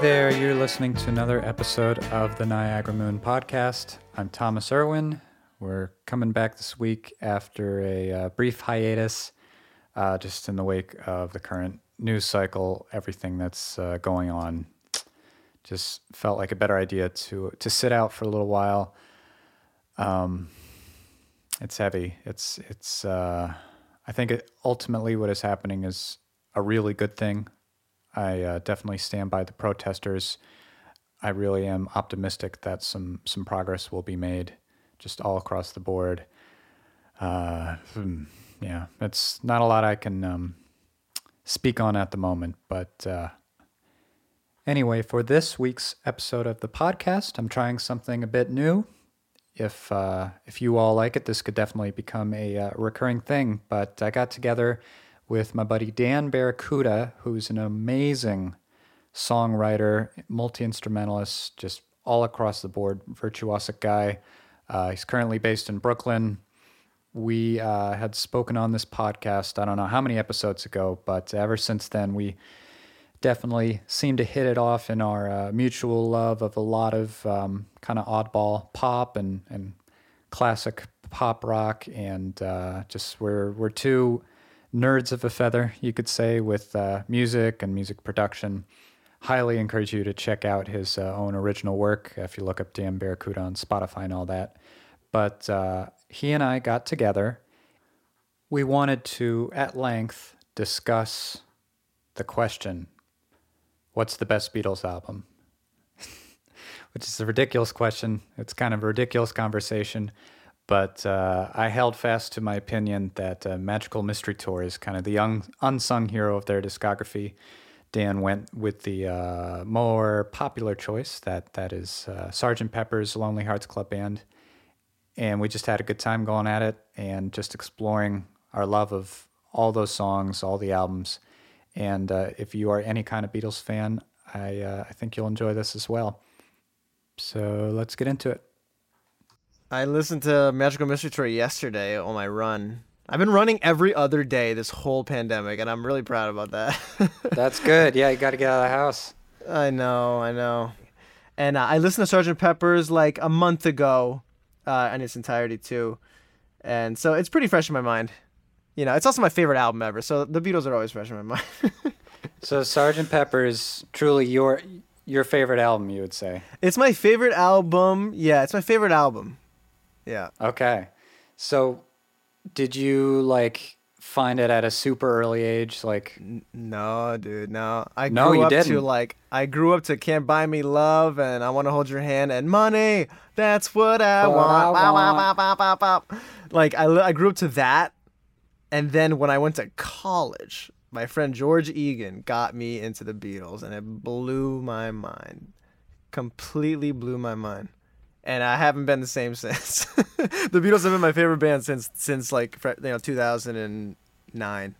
there, you're listening to another episode of the Niagara Moon podcast. I'm Thomas Irwin. We're coming back this week after a uh, brief hiatus, uh, just in the wake of the current news cycle, everything that's uh, going on. Just felt like a better idea to to sit out for a little while. Um, it's heavy. It's it's. Uh, I think it, ultimately what is happening is a really good thing. I uh, definitely stand by the protesters. I really am optimistic that some some progress will be made, just all across the board. Uh, hmm, yeah, it's not a lot I can um, speak on at the moment, but uh, anyway, for this week's episode of the podcast, I'm trying something a bit new. If uh, if you all like it, this could definitely become a uh, recurring thing. But I got together with my buddy Dan Barracuda, who's an amazing songwriter, multi instrumentalist, just all across the board, virtuosic guy. Uh, he's currently based in Brooklyn. We uh, had spoken on this podcast, I don't know how many episodes ago, but ever since then, we definitely seem to hit it off in our uh, mutual love of a lot of um, kind of oddball pop and, and classic pop rock. And uh, just we're, we're two nerds of a feather, you could say, with uh, music and music production. Highly encourage you to check out his uh, own original work if you look up Dan Barracuda on Spotify and all that. But uh, he and I got together. We wanted to, at length, discuss the question what's the best Beatles album? Which is a ridiculous question. It's kind of a ridiculous conversation. But uh, I held fast to my opinion that uh, Magical Mystery Tour is kind of the young, unsung hero of their discography. Dan went with the uh, more popular choice that that is uh, Sgt. Pepper's Lonely Hearts Club Band, and we just had a good time going at it and just exploring our love of all those songs, all the albums. And uh, if you are any kind of Beatles fan, I uh, I think you'll enjoy this as well. So let's get into it. I listened to Magical Mystery Tour yesterday on my run. I've been running every other day this whole pandemic, and I'm really proud about that. That's good. Yeah, you got to get out of the house. I know, I know. And uh, I listened to Sergeant Pepper's like a month ago, uh, in its entirety too, and so it's pretty fresh in my mind. You know, it's also my favorite album ever. So the Beatles are always fresh in my mind. so Sergeant Pepper is truly your your favorite album, you would say? It's my favorite album. Yeah, it's my favorite album. Yeah. Okay. So did you like find it at a super early age like N- no dude no i No, grew you up to didn't. like i grew up to can't buy me love and i want to hold your hand and money that's what i What want, I want. bow, bow, bow. like I, I grew up to that and then when i went to college my friend george egan got me into the beatles and it blew my mind completely blew my mind and I haven't been the same since. the Beatles have been my favorite band since since like you know 2009.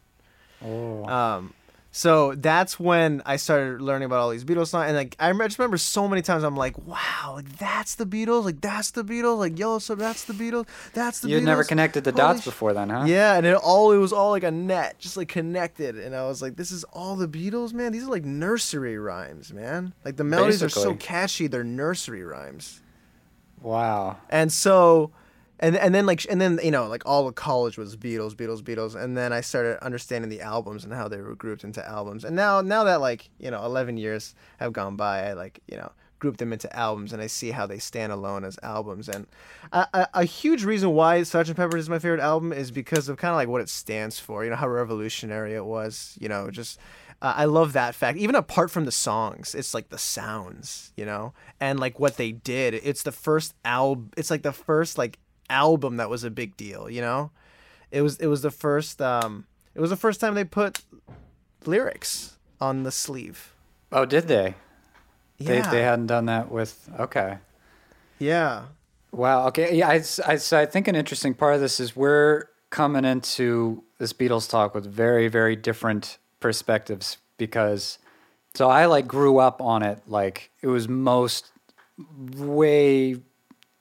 oh. Um, so that's when I started learning about all these Beatles songs, and like I remember, just remember so many times I'm like, wow, like that's the Beatles, like that's the Beatles, like Yellow so that's the Beatles, that's the You'd Beatles. never connected the Holy dots sh- before then, huh? Yeah, and it all it was all like a net, just like connected, and I was like, this is all the Beatles, man. These are like nursery rhymes, man. Like the melodies are so catchy, they're nursery rhymes. Wow. And so, and and then like and then you know like all of college was Beatles, Beatles, Beatles, and then I started understanding the albums and how they were grouped into albums. And now now that like you know eleven years have gone by, I like you know group them into albums and I see how they stand alone as albums. And a, a, a huge reason why Sgt. Pepper is my favorite album is because of kind of like what it stands for. You know how revolutionary it was. You know just. Uh, I love that fact. Even apart from the songs, it's like the sounds, you know, and like what they did. It's the first album. It's like the first like album that was a big deal, you know. It was it was the first um it was the first time they put lyrics on the sleeve. Oh, did they? They Yeah, they hadn't done that with Okay. yeah, Wow. Okay. Yeah. I so I think an interesting part of this is we're coming into this Beatles talk with very, very different perspectives because so I like grew up on it. Like it was most, way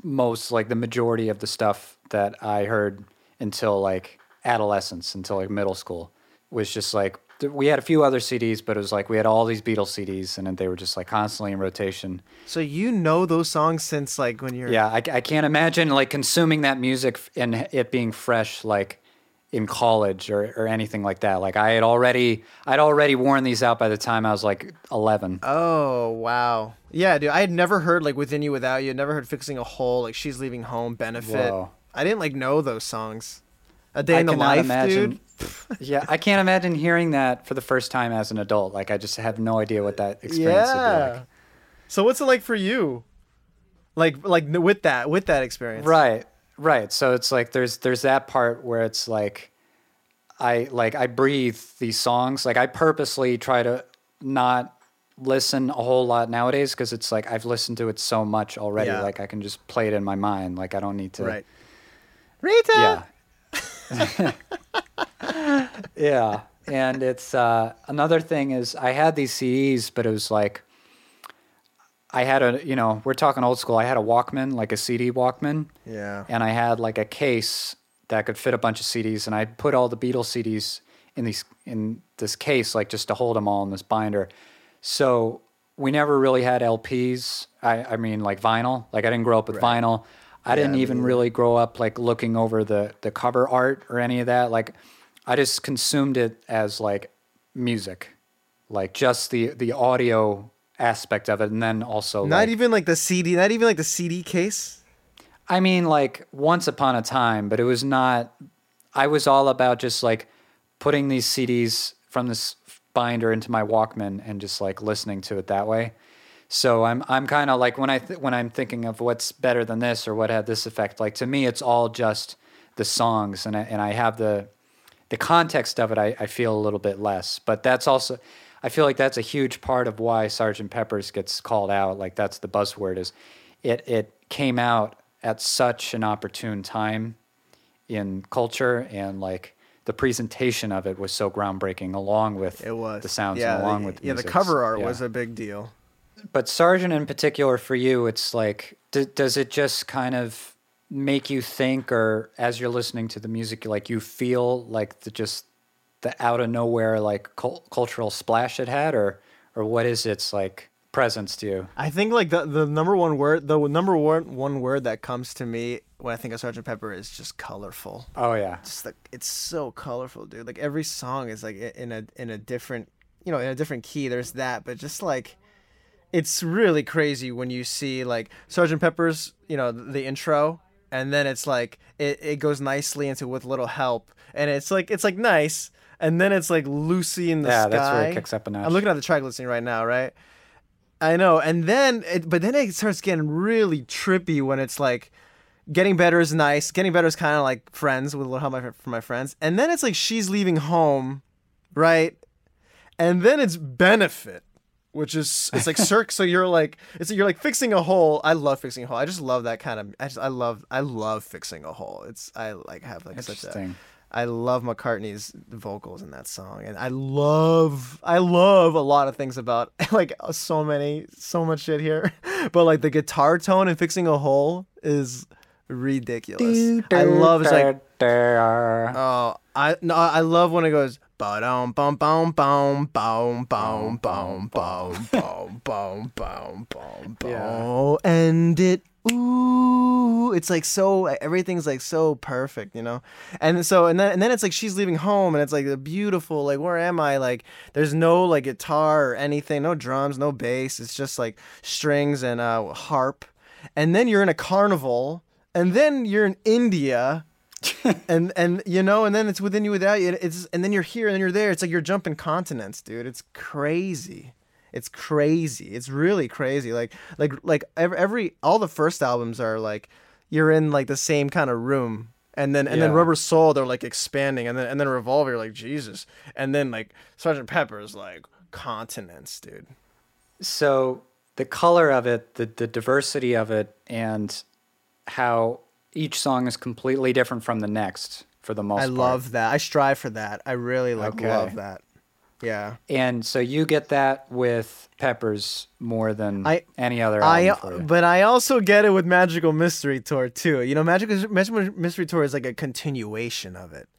most like the majority of the stuff that I heard until like adolescence, until like middle school was just like we had a few other CDs, but it was like we had all these Beatles CDs, and then they were just like constantly in rotation. So you know those songs since like when you're Yeah, I, I can't imagine like consuming that music and it being fresh, like in college or, or anything like that. Like I had already, I'd already worn these out by the time I was like eleven. Oh wow. Yeah, dude. I had never heard like Within You Without You. I'd never heard Fixing a Hole, like She's Leaving Home, Benefit. Whoa. I didn't like know those songs. A Day I in the Life, imagine. dude. yeah, I can't imagine hearing that for the first time as an adult. Like I just have no idea what that experience would be like. So what's it like for you? Like like with that with that experience. Right, right. So it's like there's there's that part where it's like I like I breathe these songs. Like I purposely try to not listen a whole lot nowadays because it's like I've listened to it so much already. Yeah. Like I can just play it in my mind. Like I don't need to. Right. Rita. Yeah. yeah. And it's uh, another thing is I had these CDs, but it was like I had a you know we're talking old school. I had a Walkman, like a CD Walkman, Yeah. and I had like a case that could fit a bunch of CDs, and I put all the Beatles CDs in these in this case, like just to hold them all in this binder. So we never really had LPs. I, I mean, like vinyl. Like I didn't grow up with vinyl. I didn't even neither. really grow up like looking over the the cover art or any of that. Like I just consumed it as like music, like just the the audio aspect of it, and then also Not like, even like the CD. Not even like the CD case. I mean, like once upon a time, but it was not. I was all about just like putting these CDs from this binder into my Walkman and just like listening to it that way. So I'm I'm kind of like when I th- when I'm thinking of what's better than this or what had this effect. Like to me, it's all just the songs, and I, and I have the the context of it. I, I feel a little bit less, but that's also I feel like that's a huge part of why Sergeant Pepper's gets called out. Like that's the buzzword is it it came out at such an opportune time in culture and like the presentation of it was so groundbreaking along with It was the sounds Yeah. and along the, with the yeah. The cover art Yeah. was a big deal. but sergeant in particular for you it's like d- does it just kind of make you think or as you're listening to the music like you feel like the just the out of nowhere like cul- cultural splash it had or or what is its like presence to you I think like the the number one word, the number one one word that comes to me when I think of Sergeant Pepper is just colorful. oh yeah Just like it's so colorful, dude. Like every song is like in a in a different, you know, in a different key. There's that, but just like it's really crazy when you see like Sergeant Pepper's, you know, the intro, and then it's like it, it goes nicely into with little help, and it's like it's like nice, and then it's like Lucy in the sky. Yeah, sky. that's where it kicks up a notch. I'm looking at the track listing right now, right? I know, and then it, but then it starts getting really trippy when it's like getting better is nice. Getting better is kind of like friends with a little help from my friends, and then it's like she's leaving home, right? And then it's benefit, which is it's like circ. so you're like it's you're like fixing a hole. I love fixing a hole. I just love that kind of. I just I love I love fixing a hole. It's I like have like such a. I love McCartney's vocals in that song, and I love I love a lot of things about like so many so much shit here, but like the guitar tone and fixing a hole is ridiculous. I love it's like oh I no I love when it goes bum bum bum bum bum bum bum bum bum bum bum Yeah. bum and it ooh it's like so everything's like so perfect you know and so and then and then it's like she's leaving home and it's like the beautiful like where am I like there's no like guitar or anything no drums no bass it's just like strings and uh harp and then you're in a carnival and then you're in India and and you know, and then it's within you without you. It's and then you're here and then you're there. It's like you're jumping continents, dude. It's crazy. It's crazy. It's really crazy. Like like like every, every all the first albums are like you're in like the same kind of room. And then and then Rubber Soul they're like expanding and then and then Revolver you're like Jesus. And then like Sergeant Pepper's like continents, dude. So the color of it, the the diversity of it, and how each song is completely different from the next for the most part. I part. love that. I strive for that. I really like Okay. love that. Yeah. And so you get that with Peppers more than I- any other I album for you. but I also get it with Magical Mystery Tour too. You know, Magical Magical Mystery Tour is like a continuation of it.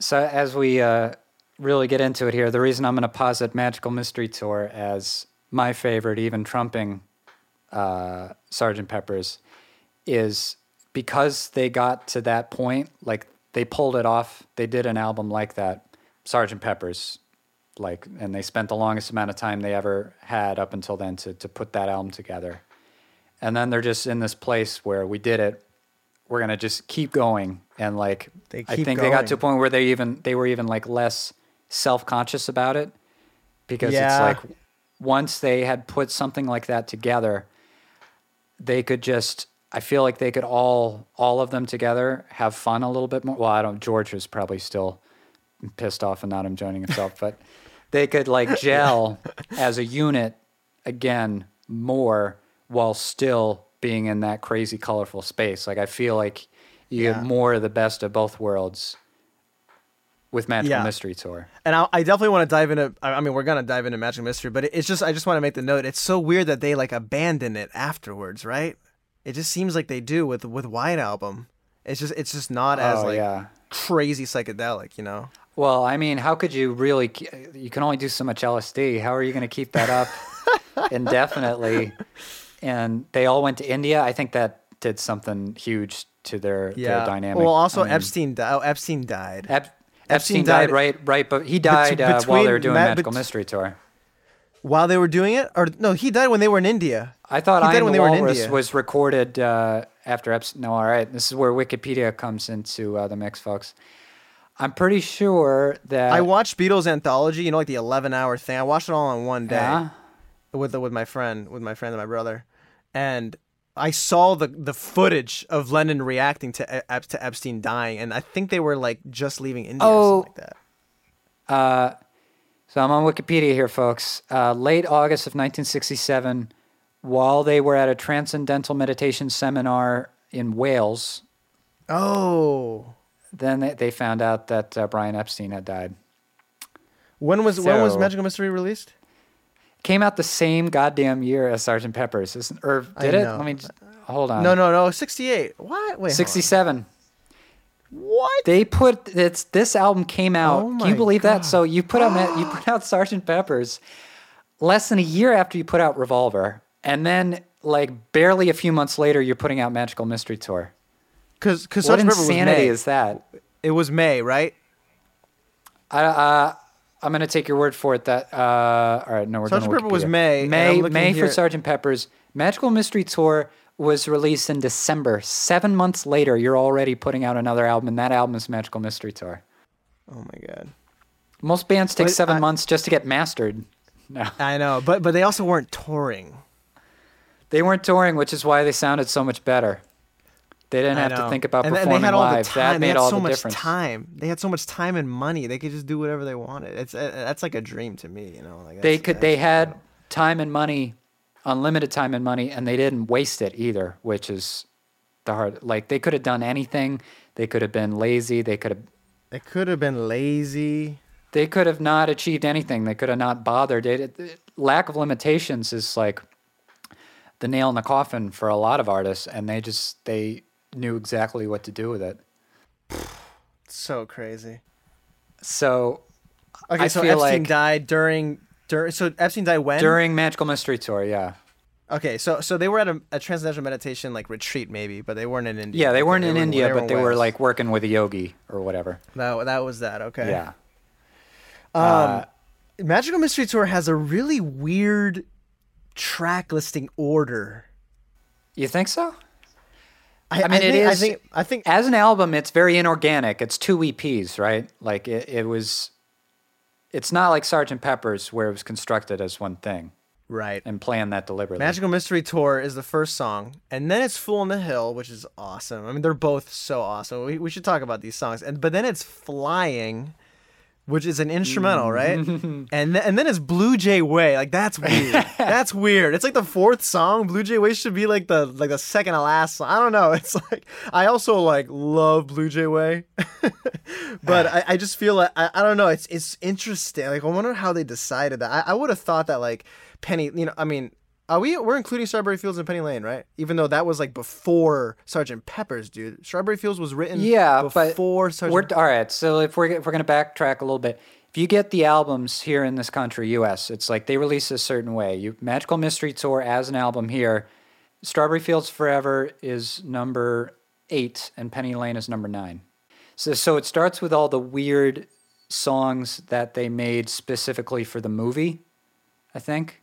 So as we uh, really get into it here, the reason I'm going to posit Magical Mystery Tour as my favorite, even trumping uh, Sergeant Pepper's, is because they got to that point. Like they pulled it off. They did an album like that, Sergeant Pepper's, like, and they spent the longest amount of time they ever had up until then to to put that album together. And then they're just in this place where we did it. We're gonna just keep going, and like They I think they got to a point where they even they were even like less self conscious about it because Yeah. it's like once they had put something like that together, they could just I feel like they could all all of them together have fun a little bit more. Well, I don't. George was probably still pissed off and not enjoying himself, but they could like gel as a unit again more while still being in that crazy colorful space. Like I feel like you Yeah. get more of the best of both worlds with Magical Yeah. Mystery Tour. And I, I definitely want to dive into. I I mean, we're gonna dive into Magic Mystery, but it's just I just want to make the note. It's so weird that they like abandon it afterwards, right? It just seems like they do with with White Album. It's just it's just not oh, as oh like yeah. crazy psychedelic, you know. Well, I mean, how could you really? You can only do so much LSD. How are you going to keep that up indefinitely? And they all went to India. I think that did something huge to their, Yeah. their dynamic. Well, also I mean, Epstein. Di- oh, Epstein died. Ep- Epstein Epstein died, died- right, right, but he died uh, while they were doing Ma- Magical bet- Mystery Tour. While they were doing it, or no, he died when they were in India. I thought He I died when the they were in India. was recorded uh, after Epstein. No, all right. This is where Wikipedia comes into uh, the mix, folks. I'm pretty sure that I watched Beatles anthology. You know, like the eleven-hour thing. I watched it all on one day. Yeah? with with my friend, with my friend and my brother, and I saw the the footage of Lennon reacting to Ep- to Epstein dying, and I think they were like just leaving India or Oh. something like that. Uh, so I'm on Wikipedia here, folks. Uh, late August of 1967, while they were at a transcendental meditation seminar in Wales, Oh, then they, they found out that uh, Brian Epstein had died. when was when was Magical Mystery released? Came out the same goddamn year as Sergeant Pepper's, isn't? Or I did it? know. Let me just, hold on. no, no, no, sixty-eight. What? Wait, 67. What? They put it's this album came out. Oh Can you believe God. that? So you put out you put out Sergeant Pepper's less than a year after you put out Revolver, and then like barely a few months later you're putting out Magical Mystery Tour. Because because What Sergeant Pepper was insanity May. is that? It was May, right? I uh, I'm gonna take your word for it. That uh, all right, no, we're Sergeant going Pepper was Wikipedia. May, May May for Sergeant Pepper's Magical Mystery Tour was released in December. Seven months later, you're already putting out another album, and that album is Magical Mystery Tour. Oh my god. Most bands take But seven I- months just to get mastered. No. I know, but but they also weren't touring. They weren't touring, which is why they sounded so much better. They didn't have to think about and, and performing they had all live. the That time. made they had all so the much difference. time. They had so much time and money. They could just do whatever they wanted. It's uh, that's like a dream to me, you know. Like They could. They had time and money, unlimited time and money, and they didn't waste it either, which is the hard. Like they could have done anything. They could have been lazy. They could have. They could have been lazy. They could have not achieved anything. They could have not bothered. It, it- lack of limitations is like the nail in the coffin for a lot of artists, and they just they knew exactly what to do with it. So crazy. So Okay, I so Epstein like- died during during. So Epstein died when? during Magical Mystery Tour, yeah. Okay, so so they were at a, a transcendental meditation like retreat maybe, but they weren't in India. Yeah, they weren't in were India, but they were like working with a yogi or whatever. that. That was that. Okay. Yeah. Um, Uh, Magical Mystery Tour has a really weird track listing order. You think so? I, I mean, it think, I think I think As an album, it's very inorganic. It's two EPs, right? Like it, it was. It's not like Sergeant Pepper's where it was constructed as one thing right. and planned that deliberately. Magical Mystery Tour is the first song, and then it's Fool on the Hill, which is awesome. I mean, they're both so awesome. We, we should talk about these songs, and but then it's Flying, which is an instrumental, right? Mm. and th- and then it's Blue Jay Way. Like that's weird. that's weird. It's like the fourth song. Blue Jay Way should be like the like the second to last song. I don't know. It's like I also like love Blue Jay Way, but ah. I, I just feel like I, I don't know. It's it's interesting. Like I wonder how they decided that. I, I would have thought that like Penny. You know, I mean. Are we we're including Strawberry Fields and Penny Lane, right? Even though that was like before Sergeant Pepper's, dude. Strawberry Fields was written yeah, before we're Sergeant all right. So if we're if we're gonna backtrack a little bit, if if you get the albums here in this country, US, it's like they release a certain way. You Magical Mystery Tour as an album here, Strawberry Fields Forever is number eight, and Penny Lane is number nine. So, so it starts with all the weird songs that they made specifically for the movie, I think.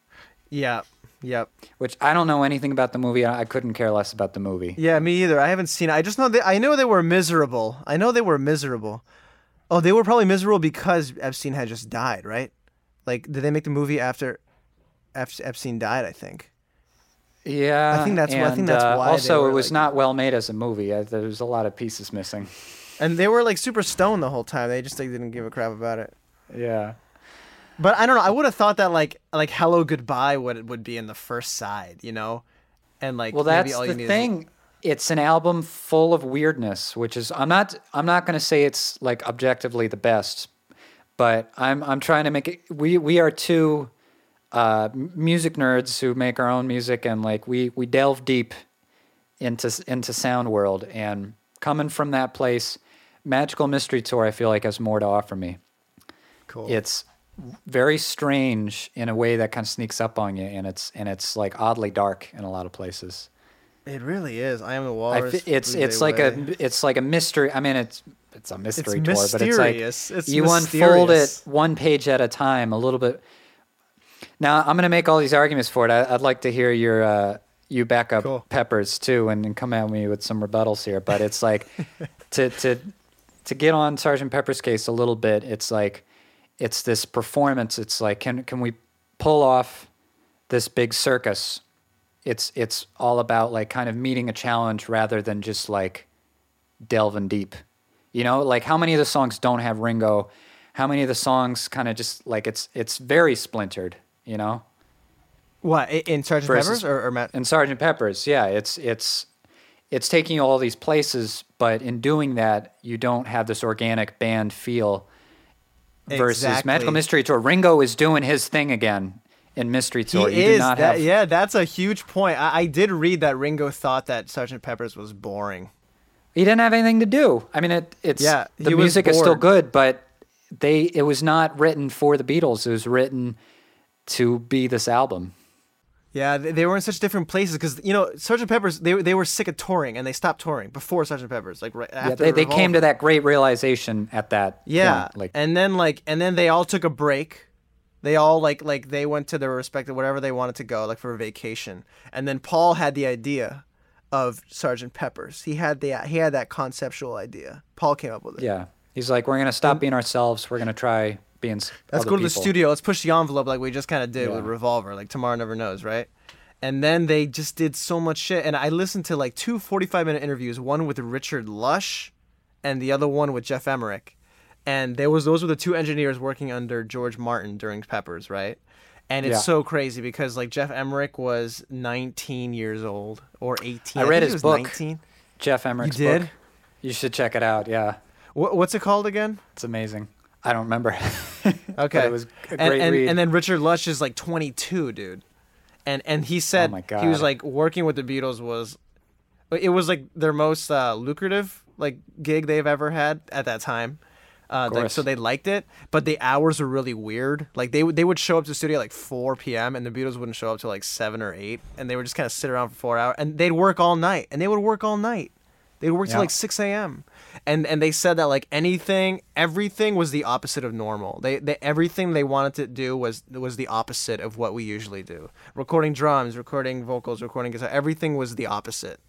Yeah. Yep. Which I don't know anything about the movie. I I couldn't care less about the movie. Yeah, me either. I haven't seen it. I just know they I know they were miserable. I know they were miserable. Oh, they were probably miserable because Epstein had just died, right? Like did they make the movie after Ep- Epstein died, I think. Yeah, I think that's why- I think that's uh, why they Also, it was like- not well made as a movie. Uh, There's a lot of pieces missing. And they were like super stoned the whole time. They just like didn't give a crap about it. Yeah. But I don't know. I would have thought that like like Hello Goodbye would would be in the first side, you know, and like Well, maybe that's the need is- thing. It's an album full of weirdness, which is I'm not I'm not going to say it's like objectively the best, but I'm I'm trying to make it. We we are two uh, music nerds who make our own music, and like we we delve deep into into sound world, and coming from that place, Magical Mystery Tour, I feel like has more to offer me. cool. It's very strange in a way that kind of sneaks up on you, and it's and it's like oddly dark in a lot of places. It really is. I am the I walrus. fe- it's it's like Way. a it's like a mystery. I mean, it's it's a mystery tour, but it's like. It's you unfold it one page at a time, a little bit. Now I'm going to make all these arguments for it. I, I'd like to hear your uh, you back up Cool. peppers too, and, and come at me with some rebuttals here. But it's like to to to get on Sergeant Pepper's case a little bit. It's like it's this performance. It's like can can we pull off this big circus? It's it's all about like kind of meeting a challenge rather than just like delving deep. You know, like how many of the songs don't have Ringo? How many of the songs kind of just like it's it's very splintered, you know? What in Sergeant Versus- Pepper's or, or Matt? And Sergeant Pepper's, yeah, it's it's it's taking you all these places, but in doing that, you don't have this organic band feel. Versus Exactly. Magical Mystery Tour, Ringo is doing his thing again in Mystery Tour. He you do is. not that, have Yeah, that's a huge point. I, I did read that Ringo thought that Sergeant Pepper's was boring. He didn't have anything to do. I mean, it, it's Yeah, the music is still good, but they it was not written for the Beatles. It was written to be this album. Yeah, they, they were in such different places because you know Sergeant Pepper's they were- they were sick of touring and they stopped touring before Sergeant Pepper's like right after Yeah, they, they came to that great realization at that Yeah, point. Like and then like and then they all took a break. They all like like they went to their respective whatever they wanted to go like for a vacation. And then Paul had the idea of Sergeant Pepper's. He had the he had that conceptual idea. Paul came up with it. yeah, he's like, we're gonna stop being ourselves. We're gonna try being. Let's go to the studio. Let's push the envelope like we just kind of did with Revolver. Like tomorrow never knows, right? And then they just did so much shit. And I listened to like two 45 minute interviews, one with Richard Lush and the other one with Geoff Emerick. And there was those were the two engineers working under George Martin during Peppers, right? And it's Yeah. so crazy because like Geoff Emerick was 19 years old or 18. I read his book. 19. Geoff Emerick's did? book. You should check it out. Yeah, What, what's it called again? it's amazing. I don't remember. Okay. it was a and, great and, read. and then Richard Lush is like 22, dude. And and he said Oh he was like working with the Beatles was it was like their most uh, lucrative like gig they've ever had at that time. Uh, like, so they liked it, but the hours were really weird. Like they would they would show up to the studio at like 4 p.m. and the Beatles wouldn't show up till like seven or eight, and they would just kind of sit around for four hours, and they'd work all night, and they would work all night. They'd work till like 6 a.m. And and they said that like anything, everything was the opposite of normal. They, they everything they wanted to do was was the opposite of what we usually do. Recording drums, recording vocals, recording guitar, everything was the opposite.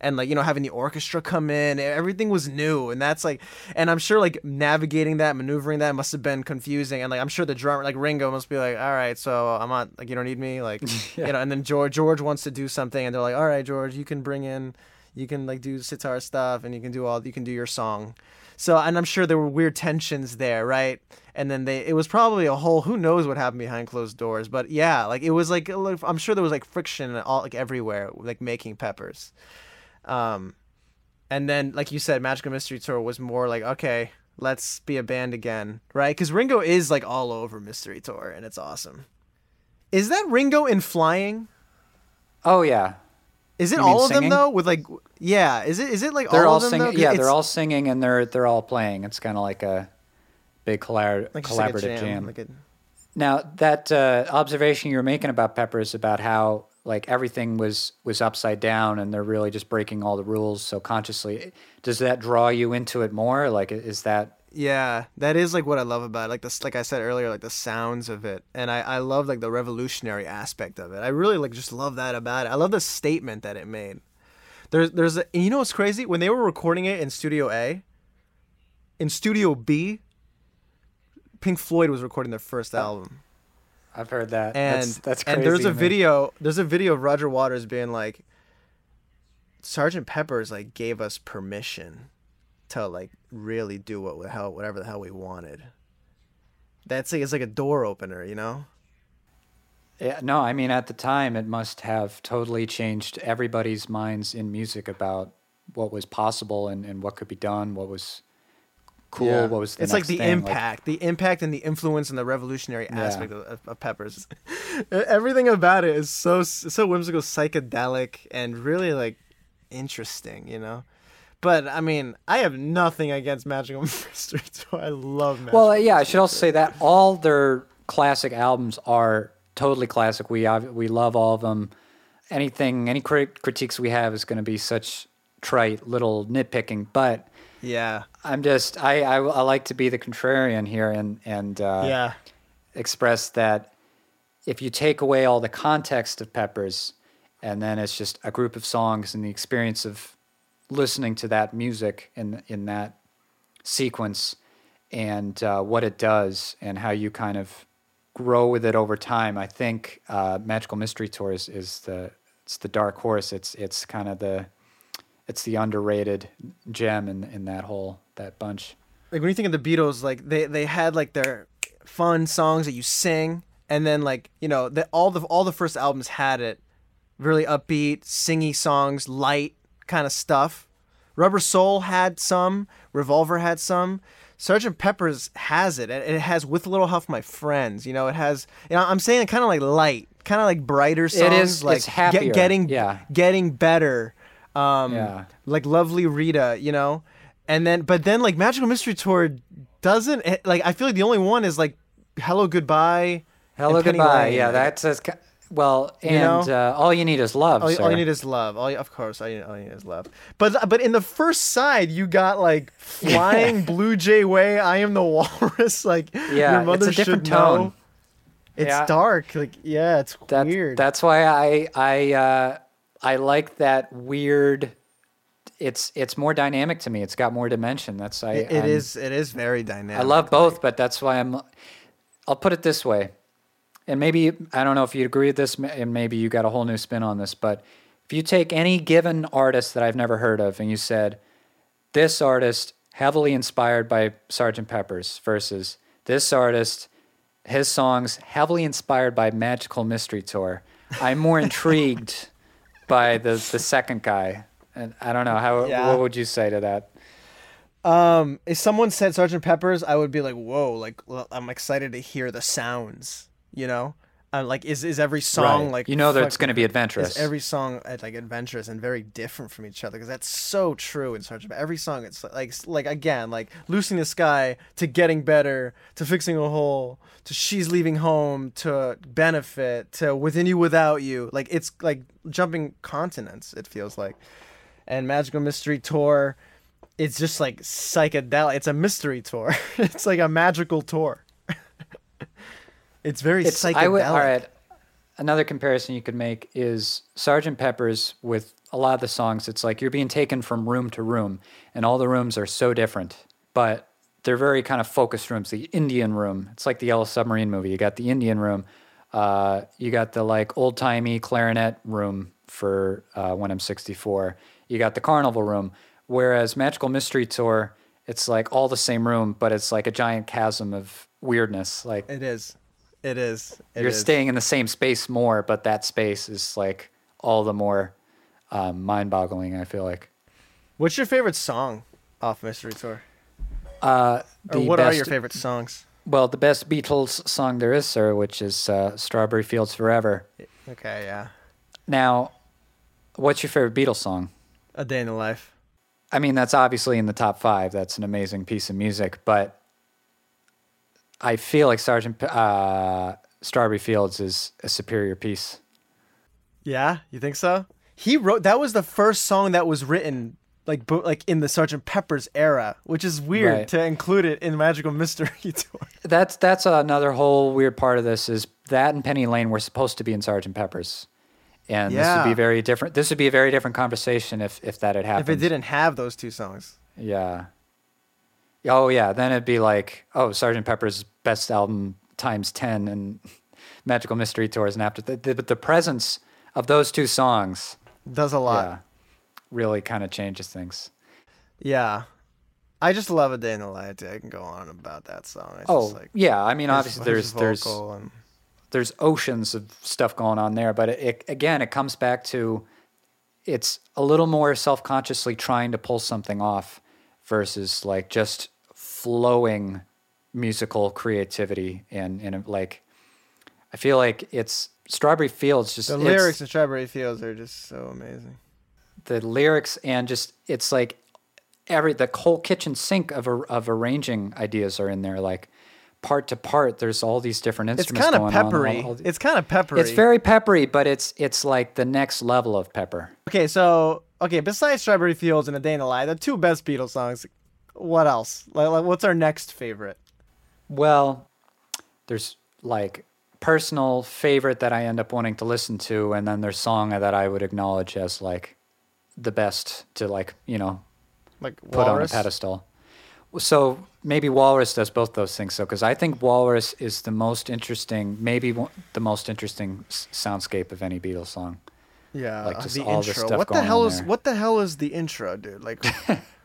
And like you know having the orchestra come in, everything was new, and that's like, and I'm sure like navigating that, maneuvering that must have been confusing, and like I'm sure the drummer like Ringo must be like, all right, so I'm not like you don't need me, like you know, and then George George wants to do something, and they're like, all right, George, you can bring in you can like do sitar stuff and you can do all you can do your song. So and i'm sure there were weird tensions there right? And then they it was probably a whole who knows what happened behind closed doors but yeah like it was like i'm sure there was like friction all like everywhere like making peppers. Um and then like you said magical mystery tour was more like okay let's be a band again right? Because ringo is like all over mystery tour and it's awesome. Is that ringo in flying? Oh yeah, is it all of singing? them though? With like, yeah, is it is it like they're all, all, of them? singing. though? Yeah, they're all singing and they're they're all playing. It's kind of like a big collab- Like just like collaborative jam. Like a, Now that uh, observation you were making about Peppers about how like everything was was upside down and they're really just breaking all the rules so consciously. Does that draw you into it more? Like, is that Yeah, that is like what I love about it. Like this, like I said earlier, like the sounds of it, and I I love like the revolutionary aspect of it. I really like just love that about it. I love the statement that it made. There's there's a, and you know what's crazy when they were recording it in Studio A. In Studio B. Pink Floyd was recording their first oh. album, I've heard that? and that's, that's crazy. and there's a me. video there's a video of Roger Waters being like, Sergeant Pepper's like gave us permission to like really do what the hell whatever the hell we wanted. That's like it's like a door opener, you know. Yeah, no, I mean at the time it must have totally changed everybody's minds in music about what was possible and, and what could be done, what was cool, Yeah. what was the it's like the thing, impact, the impact and the influence and the revolutionary Yeah. aspect of, of, of Peppers. Everything about it is so so whimsical, psychedelic, and really like interesting, you know. But I mean, I have nothing against Magical Mystery Tour. I love Magical. Well, yeah, I should also say that all their classic albums are totally classic. We we love all of them. Anything, any crit- critiques we have is going to be such trite little nitpicking, but yeah, I'm just I, I I like to be the contrarian here and and uh, yeah, express that if you take away all the context of Peppers and then it's just a group of songs and the experience of listening to that music in in that sequence and uh, what it does and how you kind of grow with it over time. I think uh, Magical Mystery Tour is, is the it's the dark horse. It's it's kind of the it's the underrated gem in in that whole that bunch. like when you think of the Beatles, like they they had like their fun songs that you sing, and then like you know that all the all the first albums had it, really upbeat, singy songs, light kind of stuff. Rubber Soul had some, Revolver had some. Sergeant Pepper's has it, and it has "With a Little Huff, My Friends." You know, it has. You know, I'm saying kind of like light, kind of like brighter songs. It is like it's happier, getting yeah. getting better. Um, Yeah. like lovely Rita, you know, and then but then like Magical Mystery Tour doesn't like I feel like the only one is like Hello Goodbye. Hello, goodbye. Lane. Yeah, that says ki- well, and You know? uh, all you need is love. All, all you need is love. All you, of course, all you, all you need is love. But but in the first side, you got like flying blue jay way. I am the walrus. Like Yeah, your it's mother a different should know. tone. It's Yeah. dark. Like yeah, it's That- weird. That's why I I uh, I like that weird. It's it's more dynamic to me. It's got more dimension. That's I. it, it is it is very dynamic. I love both, but that's why I'm. I'll put it this way, and maybe I don't know if you agree with this, and maybe you got a whole new spin on this. But if you take any given artist that I've never heard of, and you said, "This artist heavily inspired by Sgt. Pepper's," versus this artist, his songs heavily inspired by Magical Mystery Tour, I'm more intrigued by the the second guy. And I don't know how. Yeah. What would you say to that? Um, if someone said Sergeant Pepper's, I would be like, "Whoa!" Like, well, I'm excited to hear the sounds. You know, uh, like, is is every song Right. like you know that fuck- it's going to be adventurous. Is every song uh, like adventurous and very different from each other? Because that's so true in Sergeant. Pepper. Every song, it's like like again, like Lucy in the sky to getting better to fixing a hole to she's leaving home to benefit to within you without you. Like it's like jumping continents. It feels like, and Magical Mystery Tour. It's just like psychedelic. It's a mystery tour. it's like a magical tour. it's very It's psychedelic. I would all right. Another comparison you could make is Sergeant Pepper's with a lot of the songs. It's like you're being taken from room to room, and all the rooms are so different, but they're very kind of focused rooms. The Indian room, it's like the Yellow Submarine movie. You got the Indian room, uh, you got the like old timey clarinet room for uh, when I'm 64. You got the carnival room. Whereas Magical Mystery Tour, it's like all the same room, but it's like a giant chasm of weirdness. Like It is. It is. It you're is. staying in the same space more, but that space is like all the more um, mind-boggling. I feel like. What's your favorite song off Mystery Tour? Uh, Or what are your favorite songs? Well, the best Beatles song there is, sir, which is uh, "Strawberry Fields Forever." Okay, yeah. Now, what's your favorite Beatles song? A Day in the Life. I mean, that's obviously in the top five. That's an amazing piece of music, but I feel like Sergeant uh, Strawberry Fields is a superior piece. Yeah, you think so? He wrote that was the first song that was written like bo- like in the Sergeant Pepper's era, which is weird Right. to include it in Magical Mystery Tour. That's that's another whole weird part of this is that and Penny Lane were supposed to be in Sergeant Pepper's, and this would be very different. This would be a very different conversation if if that had happened. If it didn't have those two songs. Yeah. Oh yeah, then it'd be like, oh, Sergeant Pepper's best album times ten and Magical Mystery Tour Tours, and after the, the, but the presence of those two songs, Does a lot. yeah, really kind of changes things. Yeah. I just love a day in the life. I can go on about that song. It's Oh like yeah, I mean obviously there's there's and- there's oceans of stuff going on there, but it, it again it comes back to it's a little more self-consciously trying to pull something off versus like just flowing musical creativity and and like I feel like it's Strawberry Fields just the lyrics in Strawberry Fields are just so amazing. the lyrics and just it's like every the whole kitchen sink of of arranging ideas are in there like part to part there's all these different instruments It's kind of on, all- peppery. all It's kind of peppery. it's very peppery but it's it's like the next level of pepper Okay, so okay, besides Strawberry Fields and A Day in the Life, the two best Beatles songs. What else? Like, what's our next favorite? well there's like personal favorite that i end up wanting to listen to and then there's song that i would acknowledge as like the best to like you know Like put Walrus? on a pedestal. So maybe Walrus does both those things. So because I think Walrus is the most interesting, maybe one, the most interesting soundscape of any Beatles song. Yeah, Like, uh, just the all this intro. stuff what the hell is there. what the hell is the intro, dude? Like,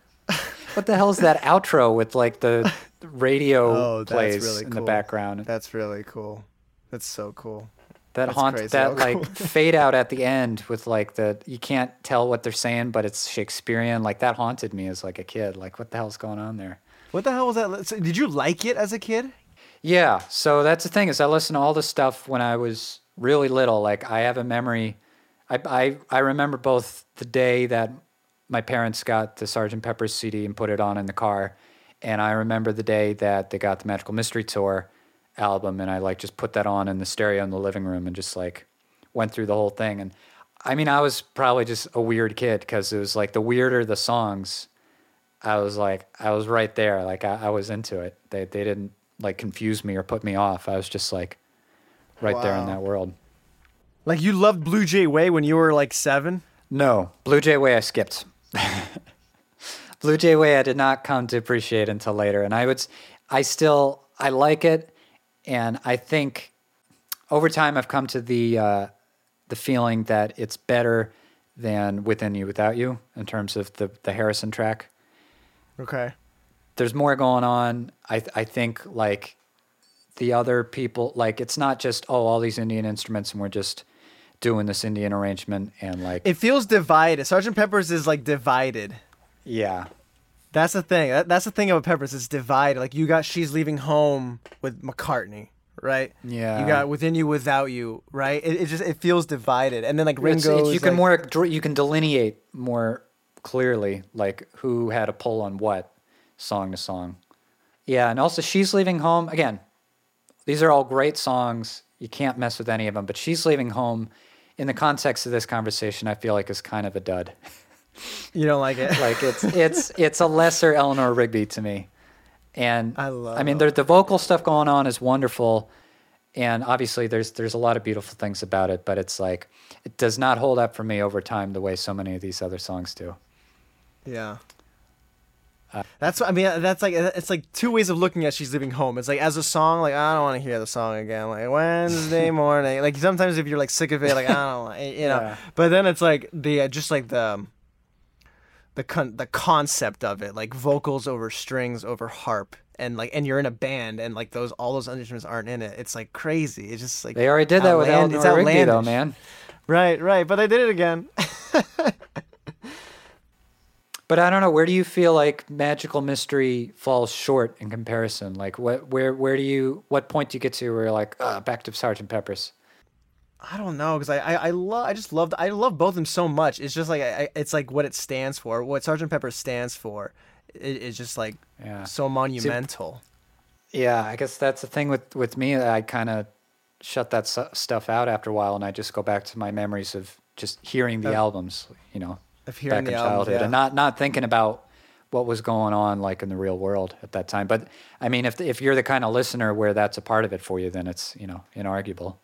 What the hell is that outro with like the radio Oh, plays really in the background? that's really cool. That's so cool. that that's haunt that like cool. fade out at the end with like the you can't tell what they're saying, but it's Shakespearean. Like that haunted me as like a kid. Like what the hell's going on there? What the hell was that? So, did you like it as a kid? Yeah, so that's the thing is I listened to all this stuff when I was really little. Like I have a memory. I I, I remember both the day that my parents got the Sergeant Pepper's CD and put it on in the car, and I remember the day that they got the Magical Mystery Tour album, and I like just put that on in the stereo in the living room and just like went through the whole thing. And I mean, I was probably just a weird kid because it was like the weirder the songs, I was like, I was right there. Like I, I was into it. They they didn't like confuse me or put me off. I was just like right there in that world. Like you loved Blue Jay Way when you were like seven? No, Blue Jay Way I skipped. Blue Jay Way I did not come to appreciate until later, and I would, I still I like it, and I think over time I've come to the uh, the feeling that it's better than Within You Without You in terms of the the Harrison track. Okay. there's more going on. I I think like the other people like it's not just oh all these Indian instruments and we're just doing this Indian arrangement and like It feels divided. Sergeant Pepper's is like divided. yeah That's the thing. That, that's the thing about Peppers. It's divided. Like you got "She's Leaving Home" with McCartney, right? Yeah. You got "Within You, Without You," right? It, it just it feels divided. And then like It's- Ringo, it's- you can like- more you can delineate more clearly like who had a pull on what song to song. Yeah, and also she's leaving home again. These are all great songs. You can't mess with any of them, but she's leaving home in the context of this conversation I feel like is kind of a dud. You don't like it. like it's it's it's a lesser Eleanor Rigby to me. And I love I mean, there, the vocal stuff going on is wonderful, and obviously there's there's a lot of beautiful things about it. But it's like it does not hold up for me over time the way so many of these other songs do. Yeah. Uh, that's what I mean. That's like it's like two ways of looking at "She's Leaving Home." It's like as a song, like I don't want to hear the song again. Like Wednesday morning, like sometimes if you're like sick of it, like I don't, you know. Yeah. But then it's like the uh, just like the the con- the concept of it, like vocals over strings over harp, and like and you're in a band, and like those all those instruments aren't in it. It's like crazy. It's just like They already did that with outland- Eleanor Rigby, though, man. Right, right. But they did it again. But I don't know. Where do you feel like Magical Mystery falls short in comparison? Like, what, where, where do you, what point do you get to where you're like, uh, back to Sergeant Pepper's? I don't know because I I, I love I just loved I love both of them so much. It's just like I, it's like what it stands for, what Sergeant Pepper stands for. It, it's just like Yeah. so monumental. Yeah, I guess that's the thing with with me. I kind of shut that su- stuff out after a while, and I just go back to my memories of just hearing the Of- albums. You know, Of hearing back the in childhood, yeah. and not not thinking about what was going on like in the real world at that time. But I mean, if if you're the kind of listener where that's a part of it for you, then it's you know inarguable.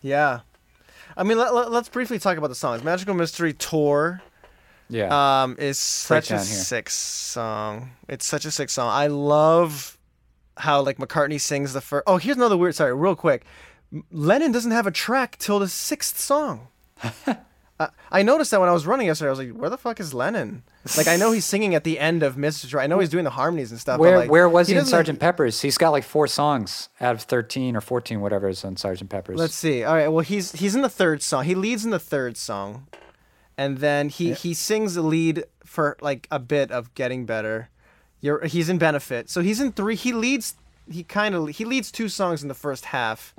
Yeah. I mean, let, let, us briefly talk about the songs. Magical Mystery Tour Yeah. um, is such a sick song. It's such a sick song. I love how like McCartney sings the first. Oh, here's another weird. Sorry, real quick. Lennon doesn't have a track till the sixth song. I, I noticed that when I was running yesterday. I was like, "Where the fuck is Lennon?" Like, I know he's singing at the end of Mr. I know he's doing the harmonies and stuff. but, where like, where was he, in doesn't- Sergeant Pepper's? He's got like four songs out of thirteen or fourteen, whatever is on Sergeant Pepper's. Let's see. All right. Well, he's he's in the third song. He leads in the third song, and then he he sings the lead for like a bit of "Getting Better." You're he's in benefit, so he's in three. He leads. He kind of he leads two songs in the first half,